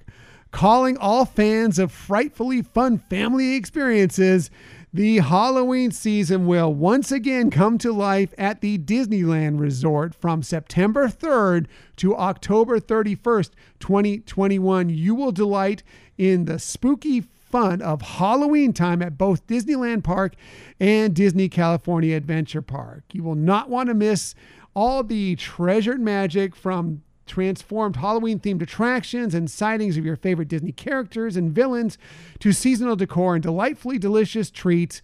calling all fans of frightfully fun family experiences. The Halloween season will once again come to life at the Disneyland Resort from September 3rd to October 31st, 2021. You will delight in the spooky fun of Halloween time at both Disneyland Park and Disney California Adventure Park. You will not want to miss all the treasured magic from transformed Halloween themed attractions and sightings of your favorite Disney characters and villains to seasonal decor and delightfully delicious treats.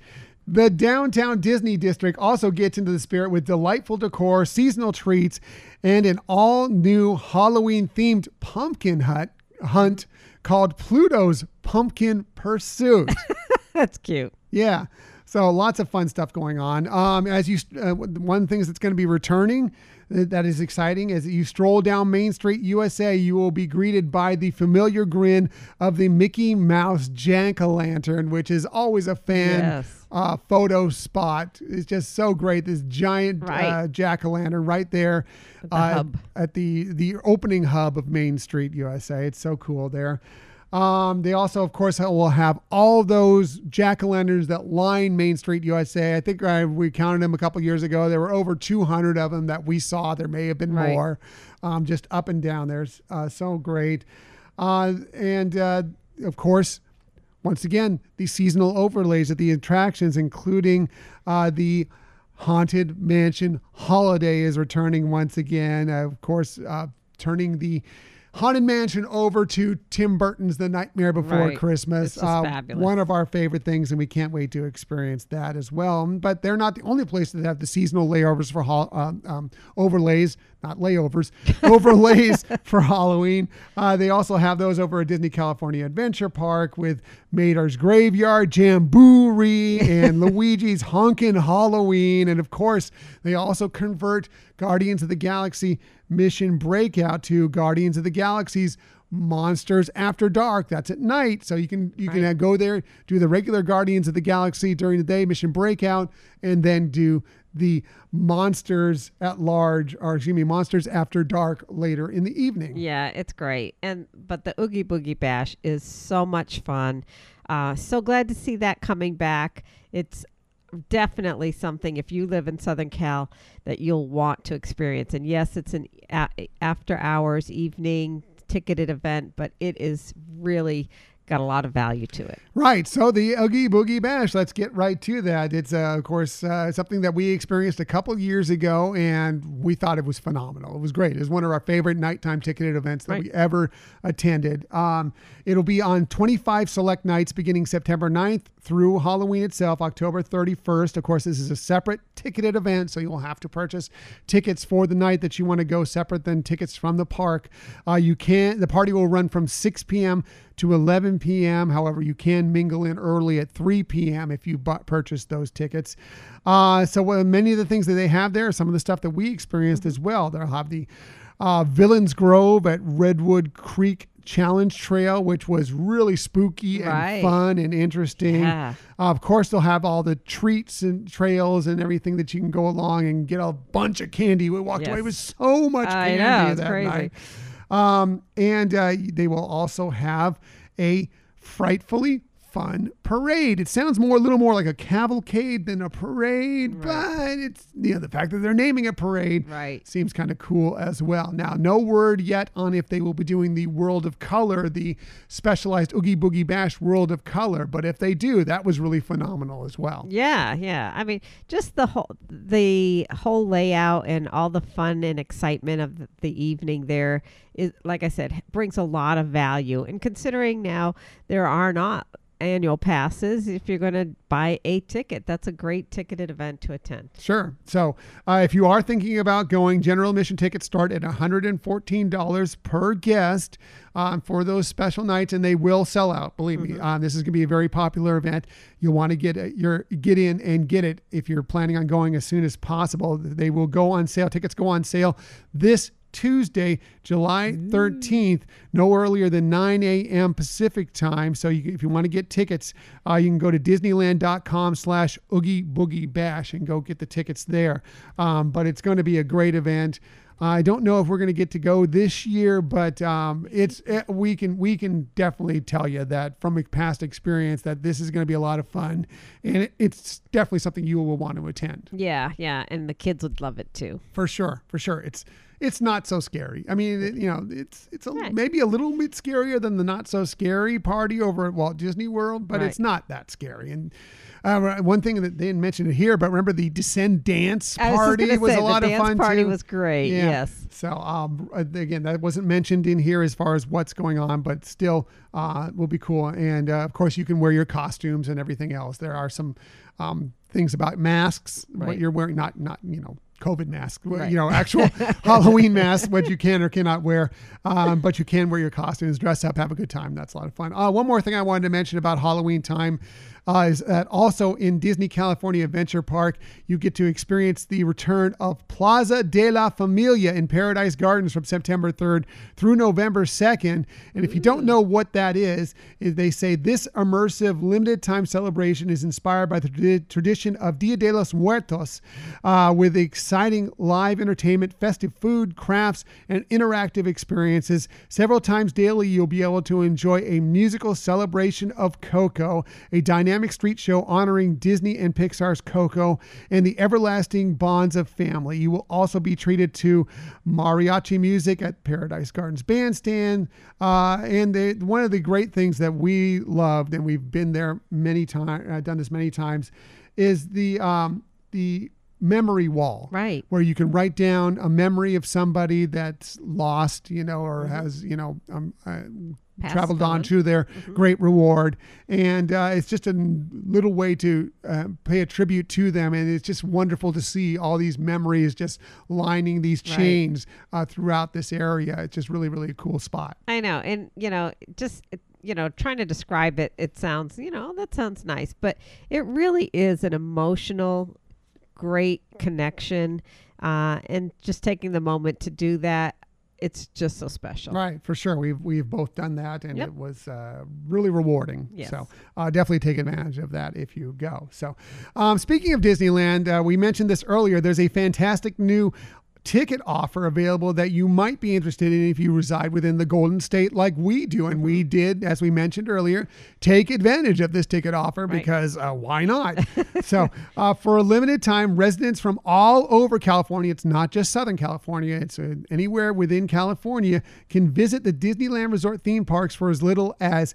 The downtown Disney district also gets into the spirit with delightful decor, seasonal treats, and an all new Halloween themed pumpkin hut hunt called Pluto's Pumpkin Pursuit. That's cute. Yeah. So lots of fun stuff going on. Um, as you, uh, one of the things that's going to be returning uh, that is exciting as you stroll down Main Street, USA, you will be greeted by the familiar grin of the Mickey Mouse Jack o' Lantern, which is always a fan Yes. uh, photo spot. It's just so great. This giant uh, jack o' lantern right there At the uh, hub. at the the opening hub of Main Street, USA. It's so cool there. Um, they also, of course, will have all those jack o' lanterns that line Main Street, USA. I think I, we counted them a couple years ago. There were over 200 of them that we saw. There may have been Right. more, um, just up and down. There's uh, so great, uh, and uh, of course, once again, the seasonal overlays at the attractions, including uh, the Haunted Mansion Holiday, is returning once again. Uh, of course, uh, turning the Haunted Mansion over to Tim Burton's The Nightmare Before Right. Christmas. Uh, fabulous. One of our favorite things, and we can't wait to experience that as well. But they're not the only place that have the seasonal layovers for um, um, overlays, not layovers, overlays for Halloween. Uh, they also have those over at Disney California Adventure Park with Mater's Graveyard, Jamboree, and Luigi's Honkin' Halloween. And of course, they also convert Guardians of the Galaxy Mission Breakout to Guardians of the Galaxy's Monsters After Dark. That's at night, so you can you can Right. uh, go there, do the regular Guardians of the Galaxy during the day, Mission Breakout, and then do the Monsters at Large, or excuse me, Monsters After Dark later in the evening. Yeah, it's great. And but the Oogie Boogie Bash is so much fun. Uh, so glad to see that coming back. It's definitely something if you live in Southern Cal that you'll want to experience. And yes, it's an a- after hours evening ticketed event, but it is really got a lot of value to it. Right. So the Oogie Boogie Bash, let's get right to that. It's, uh, of course, uh, something that we experienced a couple years ago, and we thought it was phenomenal. It was great. It was one of our favorite nighttime ticketed events that Right. we ever attended. Um, it'll be on 25 select nights beginning September 9th through Halloween itself, October 31st. Of course, this is a separate ticketed event, so you'll have to purchase tickets for the night that you want to go separate than tickets from the park. Uh, you can the party will run from 6 p.m. to 11 p.m. However, you can mingle in early at 3 p.m. if you bu- purchase those tickets. Uh, so uh, many of the things that they have there, some of the stuff that we experienced as well. They'll have the uh, Villains Grove at Redwood Creek Challenge Trail, which was really spooky and Right. fun and interesting. Yeah. Uh, of course, they'll have all the treats and trails and everything that you can go along and get a bunch of candy. We walked away with so much I candy know, that crazy. night. Um, and uh, they will also have a frightfully fun parade. It sounds more a little more like a cavalcade than a parade, but it's you know the fact that they're naming it parade Right. seems kind of cool as well. Now, no word yet on if they will be doing the World of Color, the specialized Oogie Boogie Bash World of Color, but if they do, that was really phenomenal as well. Yeah, yeah. I mean, just the whole the whole layout and all the fun and excitement of the- the evening there is, like I said, brings a lot of value. And considering now there are not annual passes, if you're going to buy a ticket, that's a great ticketed event to attend. Sure. So, uh, if you are thinking about going, general admission tickets start at $114 per guest um, for those special nights, and they will sell out. Believe me, um, this is going to be a very popular event. You'll want to get it- your get in and get it if you're planning on going as soon as possible. They will go on sale. Tickets go on sale this Tuesday, July 13th, no earlier than 9 a.m. Pacific time. So you, if you want to get tickets, uh, you can go to disneyland.com slash Oogie Boogie Bash and go get the tickets there. Um, but it's going to be a great event. I don't know if we're going to get to go this year, but um, it's eh, we can we can definitely tell you that from past experience that this is going to be a lot of fun, and it, it's definitely something you will want to attend Yeah, yeah. And the kids would love it too. for sure for sure it's it's not so scary i mean it, you know it's it's a, Right. maybe a little bit scarier than the not so scary party over at walt disney world but Right. it's not that scary and uh, one thing that they didn't mention it here but remember the descend dance was party gonna was say, a lot the of dance fun party too was great. Yeah. Yes. So um, uh, again, that wasn't mentioned in here as far as what's going on, but still uh, will be cool. And uh, of course, you can wear your costumes and everything else. There are some um, things about masks, what you're wearing, not not you know. COVID mask, Right. you know, actual Halloween mask, what you can or cannot wear, um, but you can wear your costumes, dress up, have a good time. That's a lot of fun. Uh, one more thing I wanted to mention about Halloween time uh, is that also in Disney California Adventure Park, you get to experience the return of Plaza de la Familia in Paradise Gardens from September 3rd through November 2nd. And if you don't know what that is, is they say this immersive limited time celebration is inspired by the tradition of Dia de los Muertos uh, with exciting live entertainment, festive food, crafts, and interactive experiences. Several times daily, you'll be able to enjoy a musical celebration of Coco, a dynamic street show honoring Disney and Pixar's Coco and the everlasting bonds of family. You will also be treated to mariachi music at Paradise Gardens Bandstand. Uh, and they, one of the great things that we loved, and we've been there many times, uh, done this many times, is the um, the memory wall Right. where you can write down a memory of somebody that's lost, you know, or has, you know, um, uh, traveled on on. to their great reward. And uh, it's just a little way to uh, pay a tribute to them. And it's just wonderful to see all these memories just lining these Right. chains uh, throughout this area. It's just really, really a cool spot. I know, and you know, just it- you know, trying to describe it, it sounds, you know, that sounds nice, but it really is an emotional, great connection, uh, and just taking the moment to do that, it's just so special. Right, for sure. We've we've both done that, and Yep. it was uh, really rewarding. Yes. So uh, definitely take advantage of that if you go. So, um, speaking of Disneyland, uh, we mentioned this earlier. There's a fantastic new ticket offer available that you might be interested in if you reside within the Golden State like we do, and we did, as we mentioned earlier, take advantage of this ticket offer Right. because uh, why not? so, uh, for a limited time, residents from all over California, it's not just Southern California, it's uh, anywhere within California, can visit the Disneyland Resort theme parks for as little as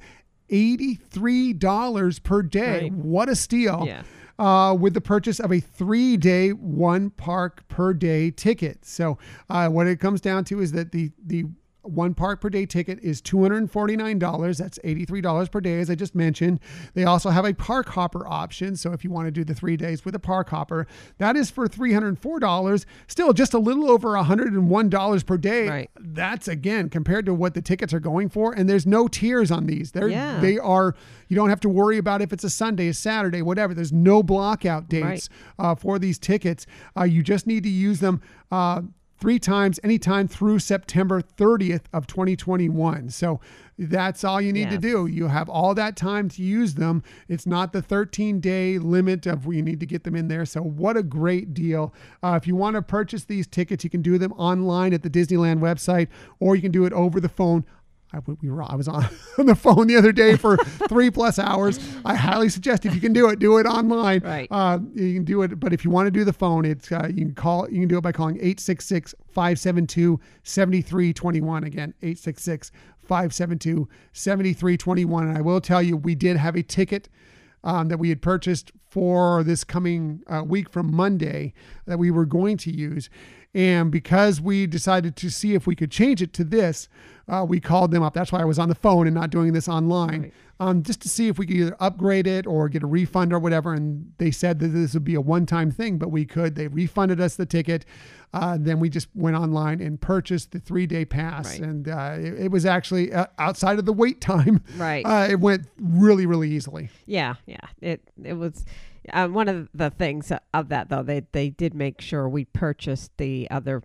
$83 per day. Right. What a steal! Yeah. Uh, with the purchase of a three day, one park per day ticket. So, uh, what it comes down to is that the, the one park per day ticket is $249. That's $83 per day, as I just mentioned. They also have a park hopper option. So, if you want to do the three days with a park hopper, that is for $304. Still just a little over $101 per day. Right. That's again compared to what the tickets are going for. And there's no tiers on these. They're, Yeah. They are, you don't have to worry about if it's a Sunday, a Saturday, whatever. There's no blockout dates uh, for these tickets. Uh, you just need to use them. Uh, Three times, anytime through September 30th of 2021. So that's all you need to do. You have all that time to use them. It's not the 13 day limit of where you need to get them in there. So, what a great deal. Uh, if you want to purchase these tickets, you can do them online at the Disneyland website or you can do it over the phone. I, we were, I was on, on the phone the other day for three plus hours. I highly suggest if you can do it, do it online. Right. Uh, you can do it, but if you want to do the phone, it's uh, you can call. You can do it by calling 866-572-7321. Again, 866-572-7321. And I will tell you, we did have a ticket um, that we had purchased for this coming uh, week from Monday that we were going to use. And because we decided to see if we could change it to this, uh, we called them up. That's why I was on the phone and not doing this online, Right. um, just to see if we could either upgrade it or get a refund or whatever. And they said that this would be a one time thing, but we could. They refunded us the ticket. Uh, then we just went online and purchased the three day pass. Right. And uh, it, it was actually uh, outside of the wait time. Right. Uh, it went really, really easily. Yeah, yeah. It it was um, one of the things of that though. They they did make sure we purchased the other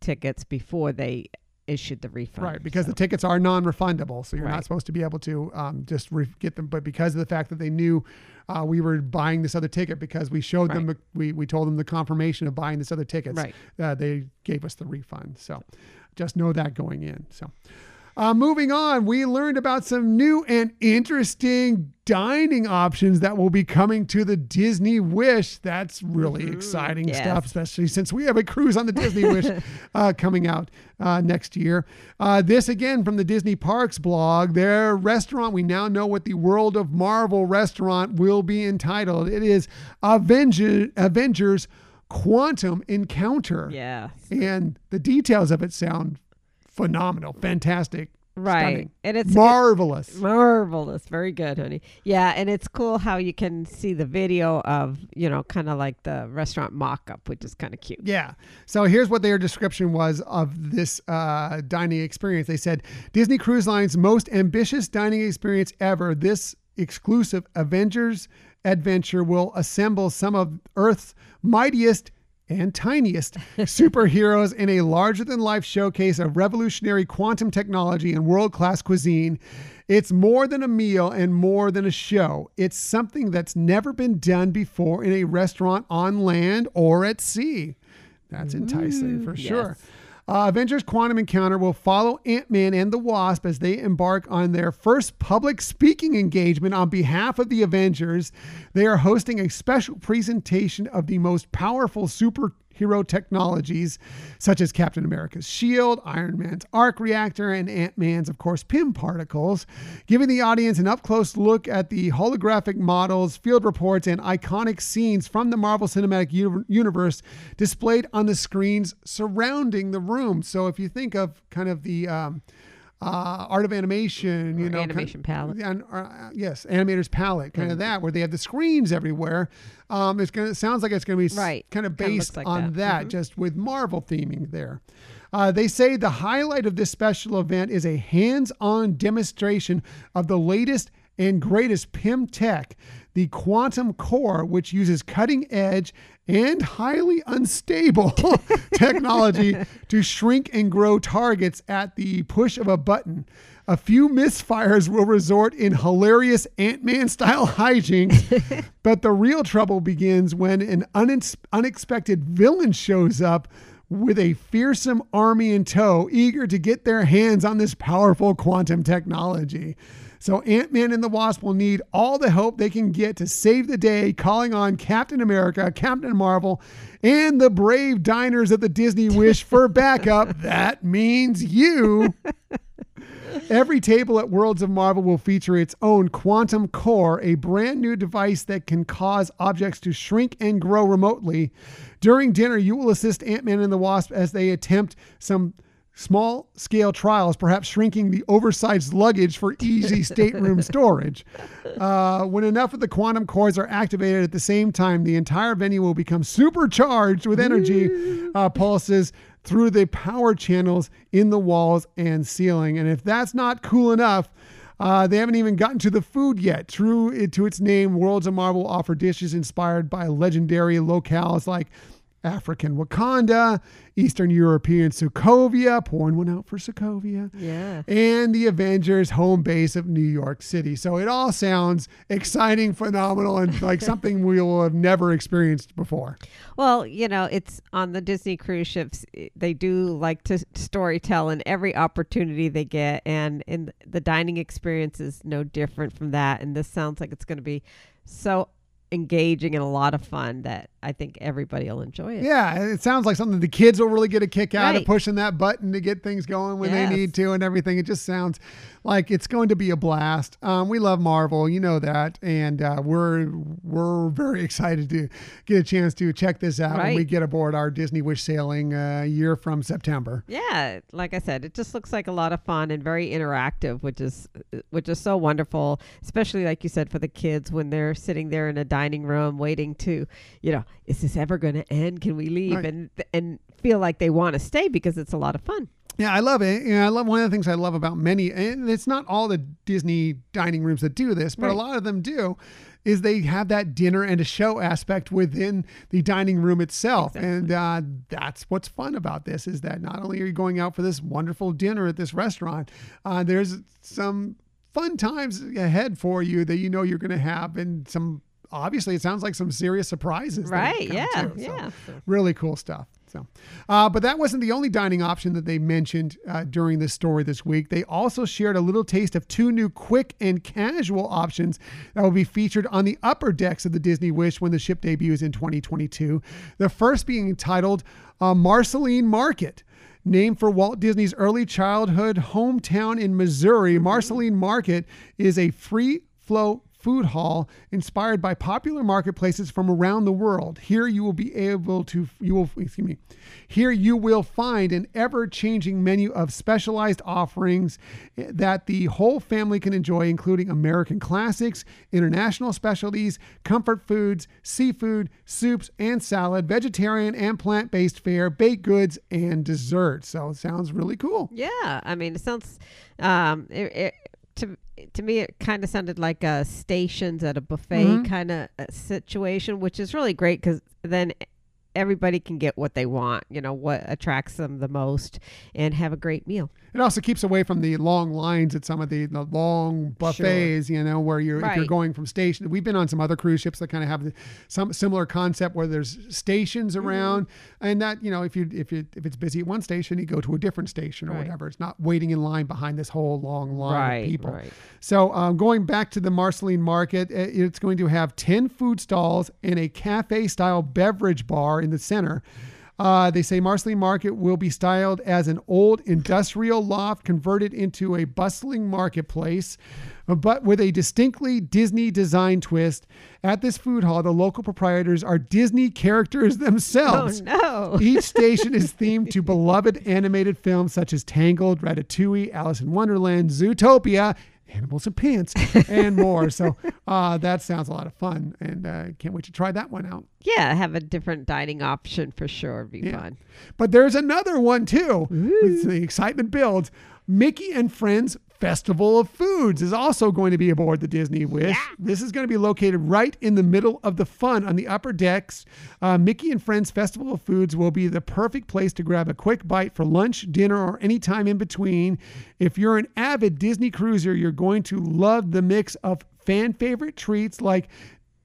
tickets before they issued the refund. Right, because so- the tickets are non-refundable, so you're not supposed to be able to um, just re- get them. But because of the fact that they knew uh, we were buying this other ticket, because we showed them, Right. the, we we told them the confirmation of buying this other ticket, Right. uh, they gave us the refund. So just know that going in. So. Uh, moving on, we learned about some new and interesting dining options that will be coming to the Disney Wish. That's really exciting yes. stuff, especially since we have a cruise on the Disney Wish uh, coming out uh, next year. Uh, this again from the Disney Parks blog. Their restaurant, we now know what the World of Marvel restaurant will be entitled. It is Avenger, Avengers Quantum Encounter. Yeah. And the details of it sound phenomenal, fantastic, Right. stunning, And it's marvelous. Marvelous. Very good, honey. Yeah, and it's cool how you can see the video of, you know, kind of like the restaurant mock up, which is kind of cute. Yeah. So here's what their description was of this uh, dining experience. They said Disney Cruise Line's most ambitious dining experience ever. This exclusive Avengers adventure will assemble some of Earth's mightiest and tiniest superheroes in a larger than life showcase of revolutionary quantum technology and world class cuisine. It's more than a meal and more than a show. It's something that's never been done before in a restaurant on land or at sea. That's enticing mm, for sure. yes. Uh, Avengers Quantum Encounter will follow Ant Man and the Wasp as they embark on their first public speaking engagement on behalf of the Avengers. They are hosting a special presentation of the most powerful superhero technologies, such as Captain America's shield, Iron Man's arc reactor, and Ant Man's, of course, Pym particles, giving the audience an up close look at the holographic models, field reports, and iconic scenes from the Marvel Cinematic Uni- Universe displayed on the screens surrounding the room. So if you think of kind of the um, uh, art of animation, you Or know, kind- animation palette. and, uh, yes, animator's palate, kind of that, where they have the screens everywhere. Um, it's gonna it sounds like it's gonna be Right. kind of based like on that. that, just with Marvel theming there. Uh, they say the highlight of this special event is a hands-on demonstration of the latest and greatest Pym tech, the quantum core, which uses cutting edge and highly unstable technology to shrink and grow targets at the push of a button. A few misfires will resort in hilarious Ant Man style hijinks, but the real trouble begins when an unex- unexpected villain shows up with a fearsome army in tow, eager to get their hands on this powerful quantum technology. So Ant Man and the Wasp will need all the help they can get to save the day, calling on Captain America, Captain Marvel, and the brave diners at the Disney Wish for backup. that means you. Every table at Worlds of Marvel will feature its own quantum core, a brand new device that can cause objects to shrink and grow remotely. During dinner, you will assist Ant Man and the Wasp as they attempt some small scale trials, perhaps shrinking the oversized luggage for easy stateroom storage. Uh, when enough of the quantum cores are activated at the same time, the entire venue will become supercharged with energy uh, pulses through the power channels in the walls and ceiling. And if that's not cool enough, uh, they haven't even gotten to the food yet. True to its name, Worlds of Marvel offer dishes inspired by legendary locales like African Wakanda, Eastern European Sokovia, pouring one out for Sokovia, Yeah. and the Avengers home base of New York City. So it all sounds exciting, phenomenal, and like something we will have never experienced before. Well, you know, it's on the Disney cruise ships. Eh, they do like to story tell in every opportunity they get, and in the dining experience is no different from that. And this sounds like it's going to be so engaging and a lot of fun that I think everybody will enjoy it. Yeah, it sounds like something the kids will really get a kick out of pushing that button to get things going when Yes. they need to and everything. It just sounds like it's going to be a blast. Um, we love Marvel, you know that, and uh, we're we're very excited to get a chance to check this out when we get aboard our Disney Wish sailing uh, year from September. Yeah, like I said, it just looks like a lot of fun and very interactive, which is which is so wonderful, especially like you said for the kids when they're sitting there in a dining room waiting to, you know, is this ever going to end? Can we leave? Right. And and feel like they want to stay because it's a lot of fun. Yeah, I love it. Know, I love one of the things I love about many, and it's not all the Disney dining rooms that do this, but a lot of them do, is they have that dinner and a show aspect within the dining room itself, and uh, that's what's fun about this is that not only are you going out for this wonderful dinner at this restaurant, uh, there's some fun times ahead for you that you know you're going to have, and some obviously it sounds like some serious surprises. Right, yeah. So, yeah. really cool stuff. So, uh, but that wasn't the only dining option that they mentioned uh, during this story this week. They also shared a little taste of two new quick and casual options that will be featured on the upper decks of the Disney Wish when the ship debuts in 2022. The first being entitled uh, Marceline Market. Named for Walt Disney's early childhood hometown in Missouri, Marceline Market is a free flow food hall inspired by popular marketplaces from around the world. Here you will be able to you will excuse me. Here you will find an ever-changing menu of specialized offerings that the whole family can enjoy including American classics, international specialties, comfort foods, seafood, soups and salad, vegetarian and plant-based fare, baked goods and desserts. So it sounds really cool. Yeah, I mean, it sounds um, it, it, to to me it kind of sounded like a stations at a buffet Mhm. kind of situation, which is really great because then everybody can get what they want. You know what attracts them the most, and have a great meal. It also keeps away from the long lines at some of the, the long buffets, you know, where you're if you're going from station. We've been on some other cruise ships that kind of have the, some similar concept where there's stations Mm-hmm. around, and that you know if you if you if it's busy at one station, you go to a different station or Right. whatever. It's not waiting in line behind this whole long line Right, of people. right. So um, going back to the Marceline Market, it's going to have ten food stalls and a cafe style beverage bar in the center. Uh, they say Marceline Market will be styled as an old industrial loft converted into a bustling marketplace, but with a distinctly Disney design twist. At this food hall, the local proprietors are Disney characters themselves. Oh no! Each station is themed to beloved animated films such as Tangled, Ratatouille, Alice in Wonderland, Zootopia, Animals and Pants, and more. So uh, that sounds a lot of fun, and uh, can't wait to try that one out. yeah, have a different dining option for sure. It'd be Yeah. fun. But there's another one too. The excitement builds. Mickey and Friends Festival of Foods is also going to be aboard the Disney Wish. This is going to be located right in the middle of the fun on the upper decks. Uh, Mickey and Friends Festival of Foods will be the perfect place to grab a quick bite for lunch, dinner, or any time in between. If you're an avid Disney cruiser, you're going to love the mix of fan favorite treats like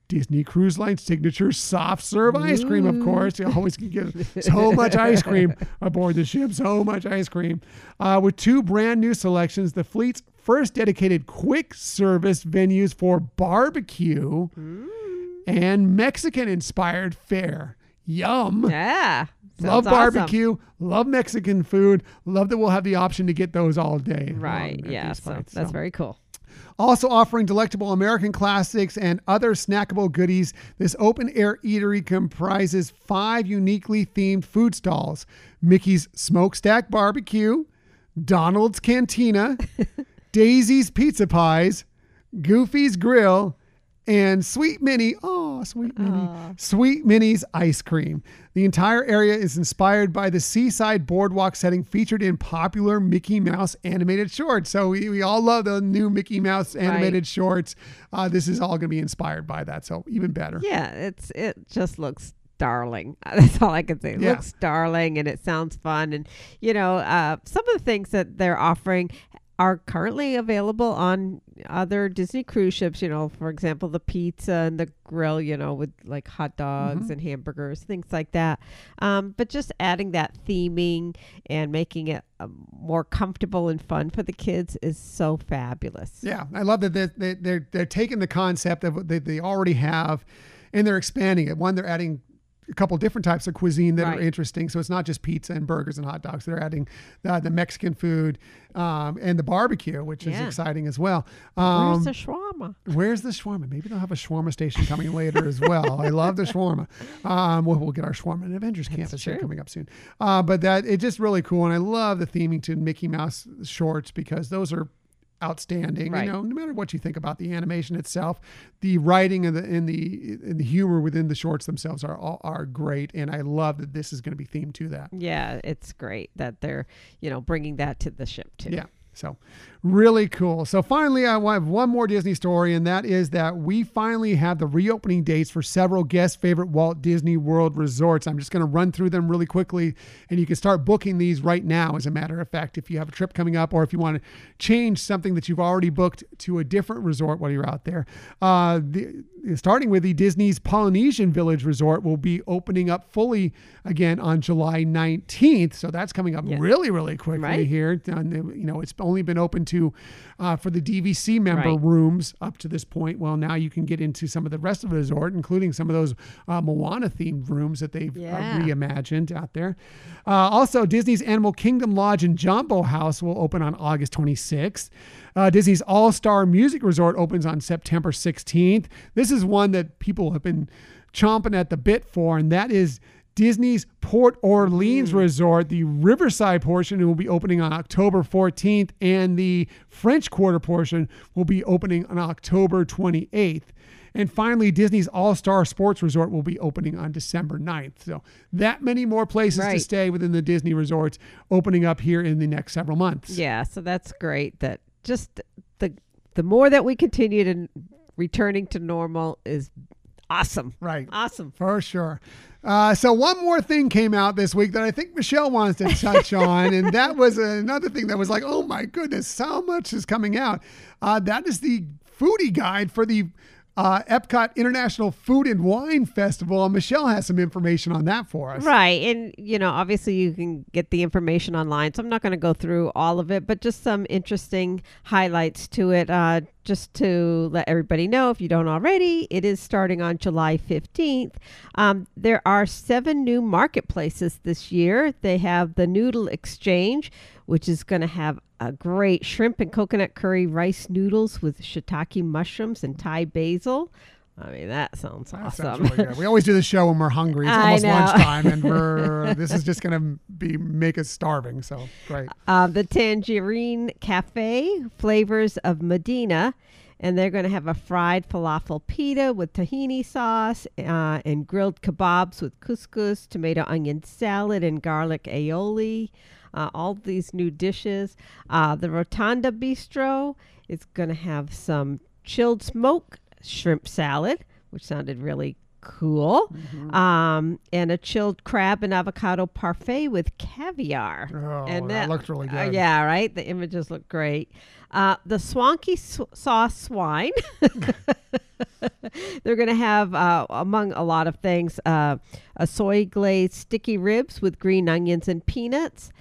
Disney Cruise Line signature soft serve ice cream, of course. You always can get so much ice cream aboard the ship, so much ice cream. Uh, with two brand new selections, the fleet's first dedicated quick service venues for barbecue and Mexican inspired fare. Yum. Yeah, Love sounds awesome. barbecue, love Mexican food, love that we'll have the option to get those all day. Right. Yeah. So sites. that's So- very cool. Also offering delectable American classics and other snackable goodies, this open air eatery comprises five uniquely themed food stalls. Mickey's Smokestack Barbecue, Donald's Cantina, Daisy's Pizza Pies, Goofy's Grill, and Sweet Minnie. Oh, Sweet Minnie. Sweet Minnie's Ice Cream. The entire area is inspired by the seaside boardwalk setting featured in popular Mickey Mouse animated shorts. So we, we all love the new Mickey Mouse animated shorts. Uh, this is all going to be inspired by that. So even better. Yeah, it's it just looks darling. That's all I can say. It Yeah. looks darling and it sounds fun. And, you know, uh, some of the things that they're offering are currently available on other Disney cruise ships. You know, for example, the pizza and the grill, you know, with like hot dogs Mhm. and hamburgers, things like that. Um, but just adding that theming and making it um, more comfortable and fun for the kids is so fabulous. Yeah, I love that they, they, they're they're taking the concept of what they, they already have, and they're expanding it. One, they're adding a couple different types of cuisine that Right. are interesting. So it's not just pizza and burgers and hot dogs. They're adding uh, the Mexican food um, and the barbecue, which is exciting as well. Um, Where's the shawarma? Where's the shawarma? Maybe they'll have a shawarma station coming later as well. I love the shawarma. Um, we'll, we'll get our shawarma in Avengers Campus here coming up soon. Uh, but that it's just really cool, and I love the theming to Mickey Mouse shorts because those are outstanding. Right. You know, no matter what you think about the animation itself, the writing and the and the and the humor within the shorts themselves are all, are great, and I love that this is going to be themed to that. Yeah, it's great that they're, you know, bringing that to the ship too. Yeah. So really cool. So finally, I have one more Disney story, and that is that we finally have the reopening dates for several guest favorite Walt Disney World resorts. I'm just going to run through them really quickly, and you can start booking these right now, as a matter of fact, if you have a trip coming up or if you want to change something that you've already booked to a different resort while you're out there. Uh, the, starting with the Disney's Polynesian Village Resort will be opening up fully again on July 19th. So that's coming up really, really quickly Right. here. And, you know, it's only been open to uh, for the DVC member Right. rooms up to this point. Well, now you can get into some of the rest of the resort, including some of those uh, Moana themed rooms that they've Yeah. uh, reimagined out there. Uh, also, Disney's Animal Kingdom Lodge and Jambo House will open on August 26th. Uh, Disney's All Star Music Resort opens on September 16th. This is one that people have been chomping at the bit for, and that is Disney's Port Orleans hmm. Resort. The Riverside portion will be opening on October 14th, and the French Quarter portion will be opening on October 28th. And finally, Disney's All Star Sports Resort will be opening on December 9th. So, that many more places to stay within the Disney resorts opening up here in the next several months. Yeah, so that's great. That just the the more that we continue to returning to normal is awesome. Right. Awesome. For sure. Uh, so one more thing came out this week that I think Michelle wants to touch on, and that was another thing that was like, oh my goodness, how much is coming out? Uh, that is the foodie guide for the uh, Epcot International Food and Wine Festival. And Michelle has some information on that for us. Right. And, you know, obviously you can get the information online. So I'm not going to go through all of it, but just some interesting highlights to it. Uh, just to let everybody know, if you don't already, it is starting on July 15th. Um, there are seven new marketplaces this year. They have the Noodle Exchange, which is going to have a great shrimp and coconut curry rice noodles with shiitake mushrooms and Thai basil. I mean, that sounds That awesome. sounds really. We always do the show when we're hungry. It's I almost know. lunchtime, and we're this is just going to be make us starving. So great. uh, the Tangerine Cafe, flavors of Medina. And they're going to have a fried falafel pita with tahini sauce uh, and grilled kebabs with couscous, tomato onion salad, and garlic aioli. Uh, all these new dishes. Uh, the Rotunda Bistro is going to have some chilled smoke shrimp salad, which sounded really cool, um, and a chilled crab and avocado parfait with caviar. Oh, and that looked really uh, good. yeah, right. The images look great. Uh, the swanky s- sauce swine. They're going to have, uh, among a lot of things, uh, a soy glazed sticky ribs with green onions and peanuts,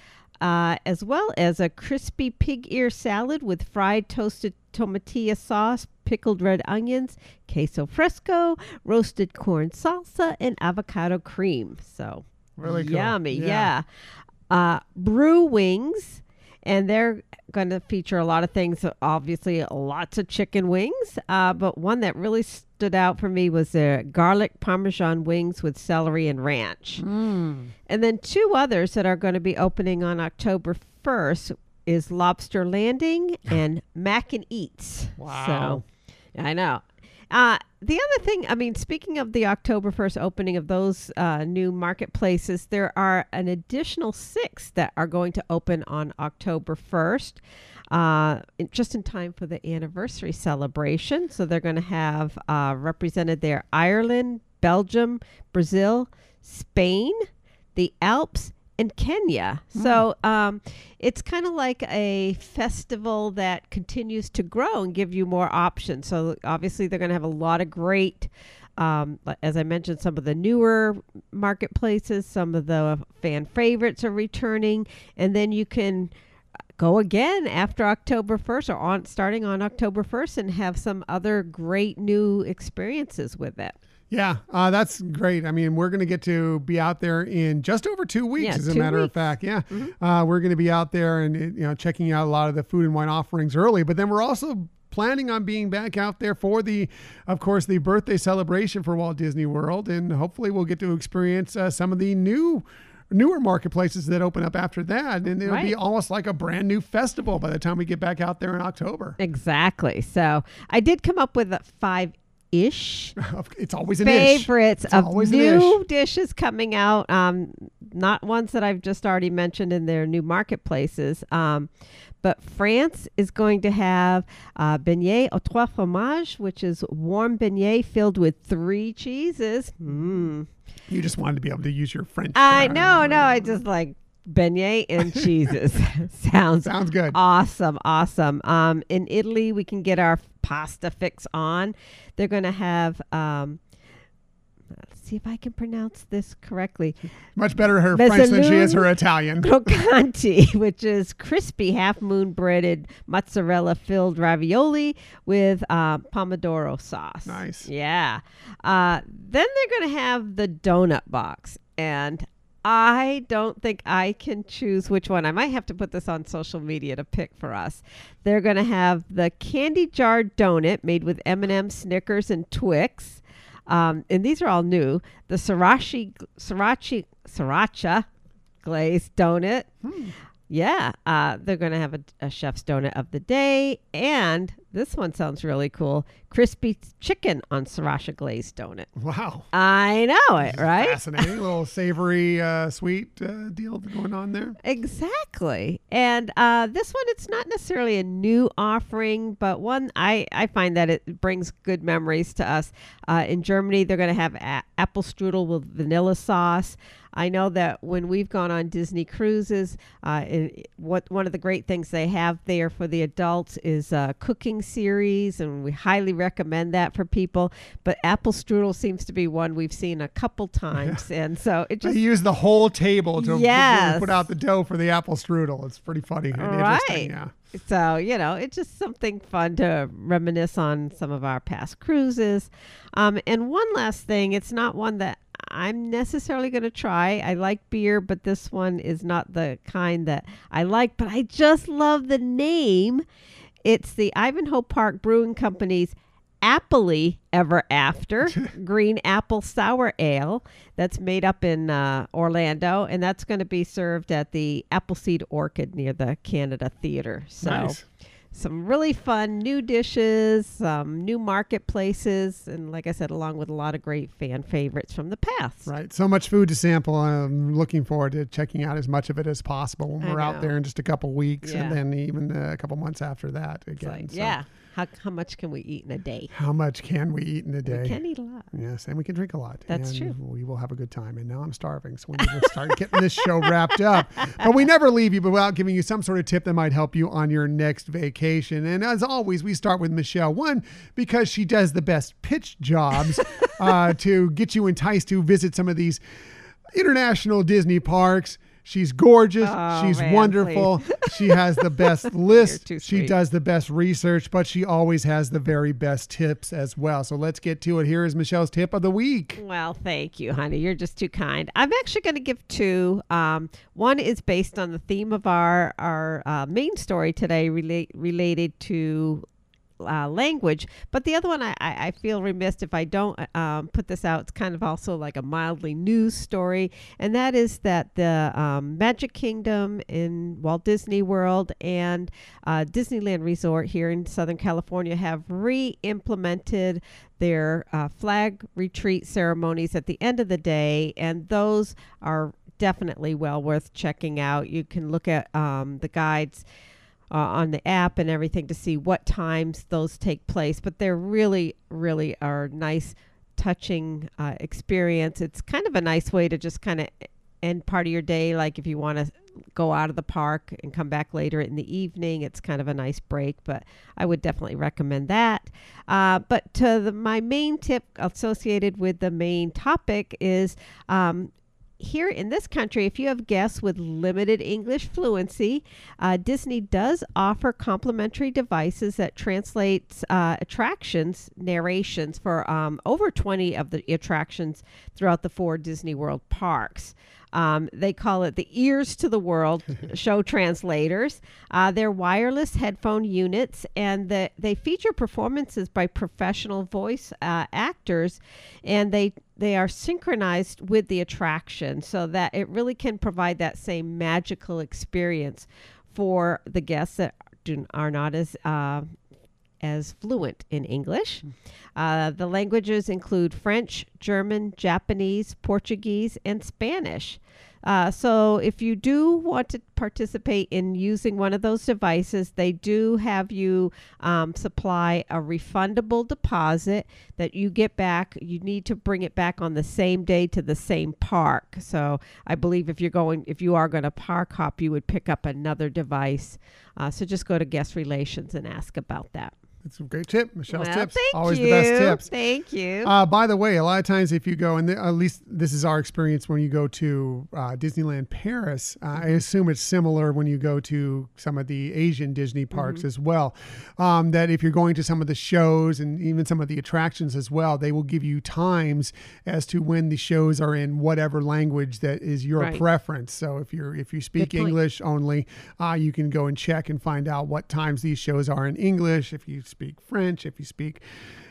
uh, as well as a crispy pig ear salad with fried toasted tomatillo sauce, pickled red onions, queso fresco, roasted corn salsa, and avocado cream. So Really cool. yummy, Yeah. yeah. Uh, brew wings, and they're going to feature a lot of things. Obviously, lots of chicken wings, uh, but one that really stood out for me was the garlic parmesan wings with celery and ranch. Mm. And then two others that are going to be opening on October 1st is Lobster Landing and Mac and Eats. Wow. So, I know. Uh, the other thing, I mean, speaking of the October 1st opening of those uh, new marketplaces, there are an additional six that are going to open on October 1st, uh, in, just in time for the anniversary celebration. So they're going to have uh, represented there Ireland, Belgium, Brazil, Spain, the Alps, and Kenya. Hmm. So um, it's kind of like a festival that continues to grow and give you more options. So obviously, they're going to have a lot of great. Um, as I mentioned, some of the newer marketplaces, some of the fan favorites are returning, and then you can go again after October 1st or on starting on October 1st and have some other great new experiences with it. Yeah, uh, that's great. I mean, we're going to get to be out there in just over two weeks, Yeah, as a matter of fact. Yeah, uh, we're going to be out there and uh, you know checking out a lot of the food and wine offerings early, but then we're also planning on being back out there for the, of course, the birthday celebration for Walt Disney World, and hopefully we'll get to experience uh, some of the new. Newer marketplaces that open up after that, and it'll be almost like a brand new festival by the time we get back out there in October. Exactly. So I did come up with five ish It's always an ish. favorites It's of new ish. dishes coming out. Um, not ones that I've just already mentioned in their new marketplaces. Um, but France is going to have uh, beignet au trois fromages, which is warm beignet filled with three cheeses. Mm. You just wanted to be able to use your French. I know, no, I just like beignet and cheeses. Sounds Sounds good. awesome, awesome. Um, in Italy, we can get our pasta fix on. They're going to have. Um, let's see if I can pronounce this correctly. Much better her French than she is her Italian. Croccanti, which is crispy half moon breaded mozzarella filled ravioli with uh, pomodoro sauce. Nice. Yeah. Uh, then they're going to have the donut box. And I don't think I can choose which one. I might have to put this on social media to pick for us. They're going to have the candy jar donut made with M&M, Snickers, and Twix. Um, and these are all new. The sriracha, sriracha, sriracha glazed donut. Yeah, uh, they're going to have a, a chef's donut of the day, and this one sounds really cool: crispy chicken on sriracha glazed donut. Wow. I know it, right? Fascinating. little savory, uh, sweet uh, deal going on there. Exactly. And uh, this one, it's not necessarily a new offering, but one I, I find that it brings good memories to us. Uh, in Germany, they're going to have a- apple strudel with vanilla sauce. I know that when we've gone on Disney cruises, uh, it, what one of the great things they have there for the adults is a cooking series, and we highly recommend that for people. But apple strudel seems to be one we've seen a couple times, and so it They just use the whole table to Yes. put out the dough for the apple strudel. It's pretty funny and interesting. Yeah. So, you know, it's just something fun to reminisce on some of our past cruises. Um, and one last thing, it's not one that I'm necessarily going to try. I like beer, but this one is not the kind that I like, but I just love the name. It's the Ivanhoe Park Brewing Company's Appley Ever After Green Apple Sour Ale that's made up in uh, Orlando, and that's going to be served at the Appleseed Orchard near the Canada Theater. So, Nice. Some really fun new dishes, some new marketplaces, and like I said, along with a lot of great fan favorites from the past. Right. So much food to sample. I'm looking forward to checking out as much of it as possible when I we're out there in just a couple weeks Yeah. and then even a couple months after that again. like, So yeah, how, how much can we eat in a day? How much can we eat in a day? We can eat a lot. Yes, and we can drink a lot. That's and true. We will have a good time. And now I'm starving, so we need to start getting this show wrapped up. But we never leave you without giving you some sort of tip that might help you on your next vacation. And as always, we start with Michelle. One, because she does the best pitch jobs uh, to get you enticed to visit some of these international Disney parks. She's gorgeous. Oh, She's man, wonderful. she has the best list. She does the best research, but she always has the very best tips as well. So let's get to it. Here is Michelle's tip of the week. Well, thank you, honey. You're just too kind. I'm actually going to give two. Um, one is based on the theme of our our uh, main story today, relate related to. Uh, language, but the other one I, I feel remiss if I don't um, put this out. It's kind of also like a mildly news story, and that is that the um, Magic Kingdom in Walt Disney World and uh, Disneyland Resort here in Southern California have re-implemented their uh, flag retreat ceremonies at the end of the day, and those are definitely well worth checking out. You can look at um, the guides uh, on the app and everything to see what times those take place, but they're really, really are nice touching uh, experience. It's kind of a nice way to just kind of end part of your day. Like if you want to go out of the park and come back later in the evening, it's kind of a nice break. But I would definitely recommend that. Uh, but to the, my main tip associated with the main topic is um, here in this country, if you have guests with limited English fluency, uh, Disney does offer complimentary devices that translates uh, attractions narrations for um, over 20 of the attractions throughout the four Disney World parks. Um, they call it the ears to the world show translators. Uh, they're wireless headphone units, and the, they feature performances by professional voice uh, actors, and they they are synchronized with the attraction, so that it really can provide that same magical experience for the guests that do, are not as uh, as fluent in English. Uh, the languages include French, German, Japanese, Portuguese, and Spanish. Uh, so, if you do want to participate in using one of those devices, they do have you um, supply a refundable deposit that you get back. You need to bring it back on the same day to the same park. So, I believe if you're going, if you are going to park hop, you would pick up another device. Uh, so, just go to guest relations and ask about that. It's a great tip. Michelle's Well, tips. thank Always you. the best tips. Thank you. Uh, by the way, a lot of times if you go, and th- at least this is our experience when you go to uh, Disneyland Paris, uh, I Mm-hmm. assume it's similar when you go to some of the Asian Disney parks Mm-hmm. as well. Um, that if you're going to some of the shows and even some of the attractions as well, they will give you times as to when the shows are in whatever language that is your Right. preference. So if you're if you speak. English only, uh, you can go and check and find out what times these shows are in English. If you speak French, if you speak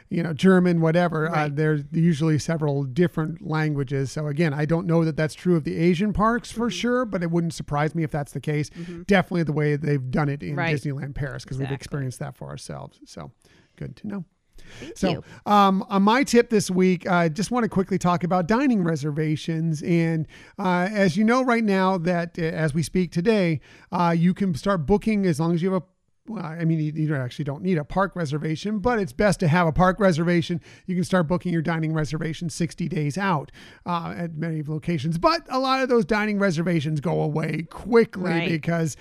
you know German, whatever. Uh, there's usually several different languages. So again, I don't know that that's true of the Asian parks for Mm-hmm. sure, but it wouldn't surprise me if that's the case. Definitely the way they've done it in Right. Disneyland Paris because we've experienced that for ourselves. So good to know. Thank So, um, on my tip this week, I just want to quickly talk about dining reservations. And uh, as you know, right now, that uh, as we speak today, uh, you can start booking as long as you have a well, I mean, you, you actually don't need a park reservation, but it's best to have a park reservation. You can start booking your dining reservation 60 days out uh, at many locations. But a lot of those dining reservations go away quickly Right. because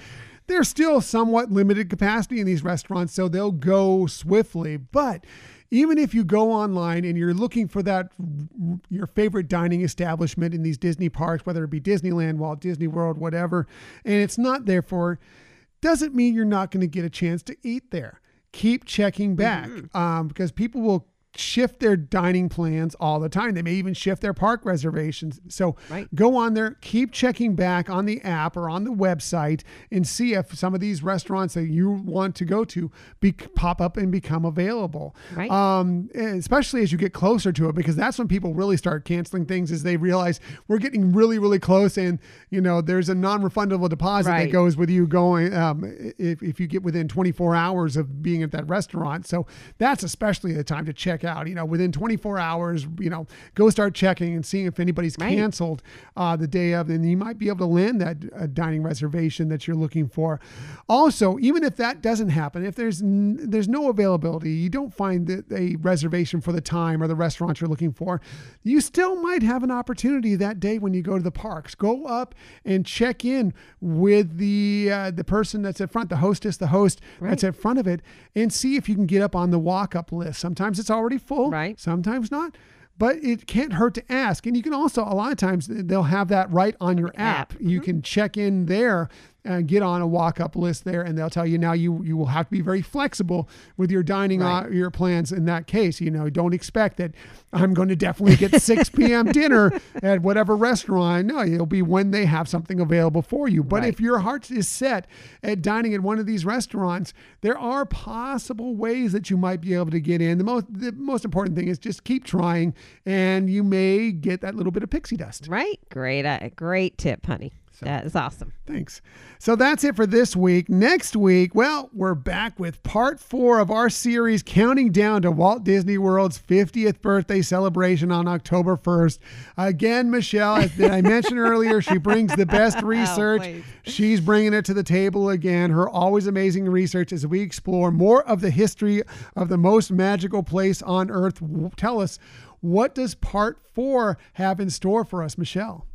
there's still somewhat limited capacity in these restaurants, so they'll go swiftly. But even if you go online and you're looking for that your favorite dining establishment in these Disney parks, whether it be Disneyland, Walt Disney World, whatever, and it's not there for, doesn't mean you're not going to get a chance to eat there. Keep checking back um, because people will shift their dining plans all the time. They may even shift their park reservations. So Right. go on there, keep checking back on the app or on the website and see if some of these restaurants that you want to go to be, pop up and become available. Right. Um, especially as you get closer to it, because that's when people really start canceling things as they realize we're getting really, really close. And, you know, there's a non-refundable deposit that goes with you going, um, if, if you get within 24 hours of being at that restaurant. So that's especially the time to check out, you know, within 24 hours, you know, go start checking and seeing if anybody's Right. canceled uh, the day of, and you might be able to land that uh, dining reservation that you're looking for. Also, even if that doesn't happen, if there's n- there's no availability, you don't find the, a reservation for the time or the restaurant you're looking for, you still might have an opportunity that day when you go to the parks. Go up and check in with the uh, the person that's at front, the hostess, the host that's at front of it, and see if you can get up on the walk up list. Sometimes it's already full, Right. Sometimes not. But it can't hurt to ask. And you can also, a lot of times, they'll have that right on your app. App. You mm-hmm. can check in there and get on a walk up list there, and they'll tell you now you, you will have to be very flexible with your dining Right. uh, your plans in that case. You know, don't expect that I'm going to definitely get 6 p.m. dinner at whatever restaurant. No, it'll be when they have something available for you. But Right. if your heart is set at dining at one of these restaurants, there are possible ways that you might be able to get in. The most the most important thing is just keep trying, and you may get that little bit of pixie dust. Right. Great. Uh, great tip, honey. So. That is awesome. Thanks. So that's it for this week. Next week, well, we're back with part four of our series counting down to Walt Disney World's 50th birthday celebration on October 1st. Again, Michelle, as I mentioned earlier, she brings the best oh, research. please. She's bringing it to the table again. Her always amazing research as we explore more of the history of the most magical place on earth. Tell us, what does part four have in store for us, Michelle?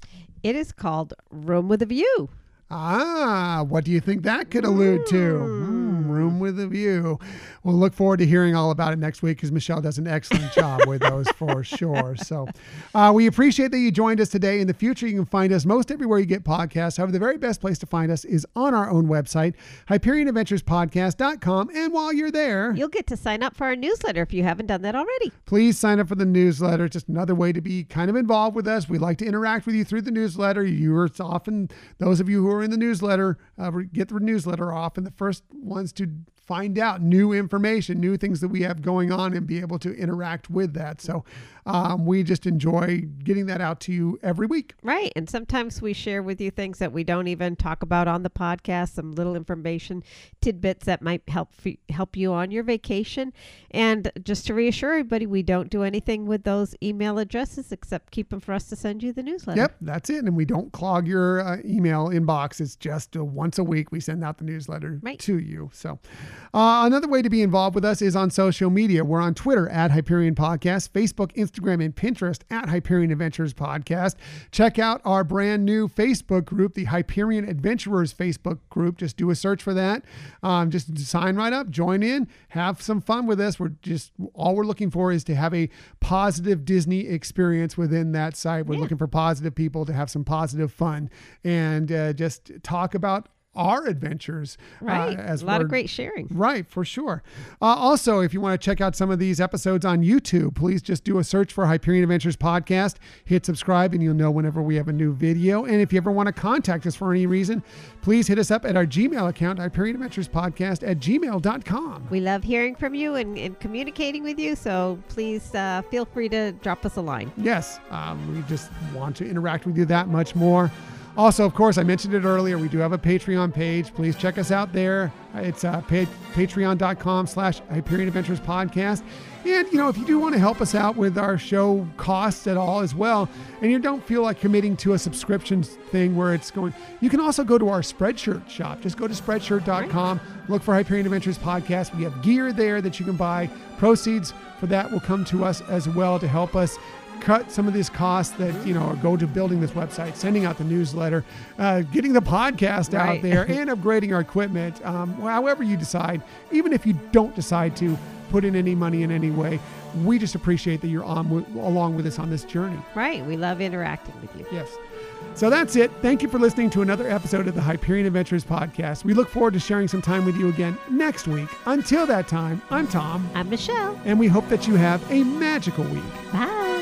It is called Room with a View. Ah, what do you think that could allude to? Mm, room with a view. We'll look forward to hearing all about it next week because Michelle does an excellent job with those for sure. So uh, we appreciate that you joined us today. In the future, you can find us most everywhere you get podcasts. However, the very best place to find us is on our own website, HyperionAdventuresPodcast.com. And while you're there, You'll get to sign up for our newsletter if you haven't done that already. please sign up for the newsletter. It's just another way to be kind of involved with us. We like to interact with you through the newsletter. You're often those of you who are in the newsletter uh, get the newsletter off, and the first ones to find out new information, new things that we have going on, and be able to interact with that. So um, we just enjoy getting that out to you every week. Right. And sometimes we share with you things that we don't even talk about on the podcast, some little information tidbits that might help f- help you on your vacation. And just to reassure everybody, we don't do anything with those email addresses except keep them for us to send you the newsletter. Yep, that's it. And we don't clog your uh, email inbox. It's just uh, once a week we send out the newsletter Right. to you. So, uh, another way to be involved with us is on social media. We're on Twitter at Hyperion Podcast, Facebook, Instagram, and Pinterest at Hyperion Adventures Podcast. Check out our brand new Facebook group, the Hyperion Adventurers Facebook group. Just do a search for that. Um, just sign right up, join in, have some fun with us. We're just all we're looking for is to have a positive Disney experience within that site. We're Yeah. looking for positive people to have some positive fun and uh, just talk about our adventures. uh, Right. as a lot of great sharing. Right, for sure. Uh, also, if you want to check out some of these episodes on YouTube, please just do a search for Hyperion Adventures Podcast, hit subscribe, and you'll know whenever we have a new video. And if you ever want to contact us for any reason, please hit us up at our Gmail account, Hyperion Adventures Podcast at gmail.com. We love hearing from you and, and communicating with you. So please uh, feel free to drop us a line. Yes, um, we just want to interact with you that much more. Also, of course, I mentioned it earlier. We do have a Patreon page. Please check us out there. It's uh, pa- patreon.com slash Hyperion Adventures Podcast. And, you know, if you do want to help us out with our show costs at all as well, and you don't feel like committing to a subscription thing where it's going, you can also go to our Spreadshirt shop. Just go to spreadshirt.com, look for Hyperion Adventures Podcast. We have gear there that you can buy. Proceeds for that will come to us as well to help us cut some of these costs that you know go to building this website, sending out the newsletter, uh, getting the podcast out there, and upgrading our equipment. Um, however you decide, even if you don't decide to put in any money in any way, we just appreciate that you're on with, along with us on this journey. Right. We love interacting with you. Yes. So that's it. Thank you for listening to another episode of the Hyperion Adventures podcast. We look forward to sharing some time with you again next week. Until that time, I'm Tom, I'm Michelle. and we hope that you have a magical week. Bye.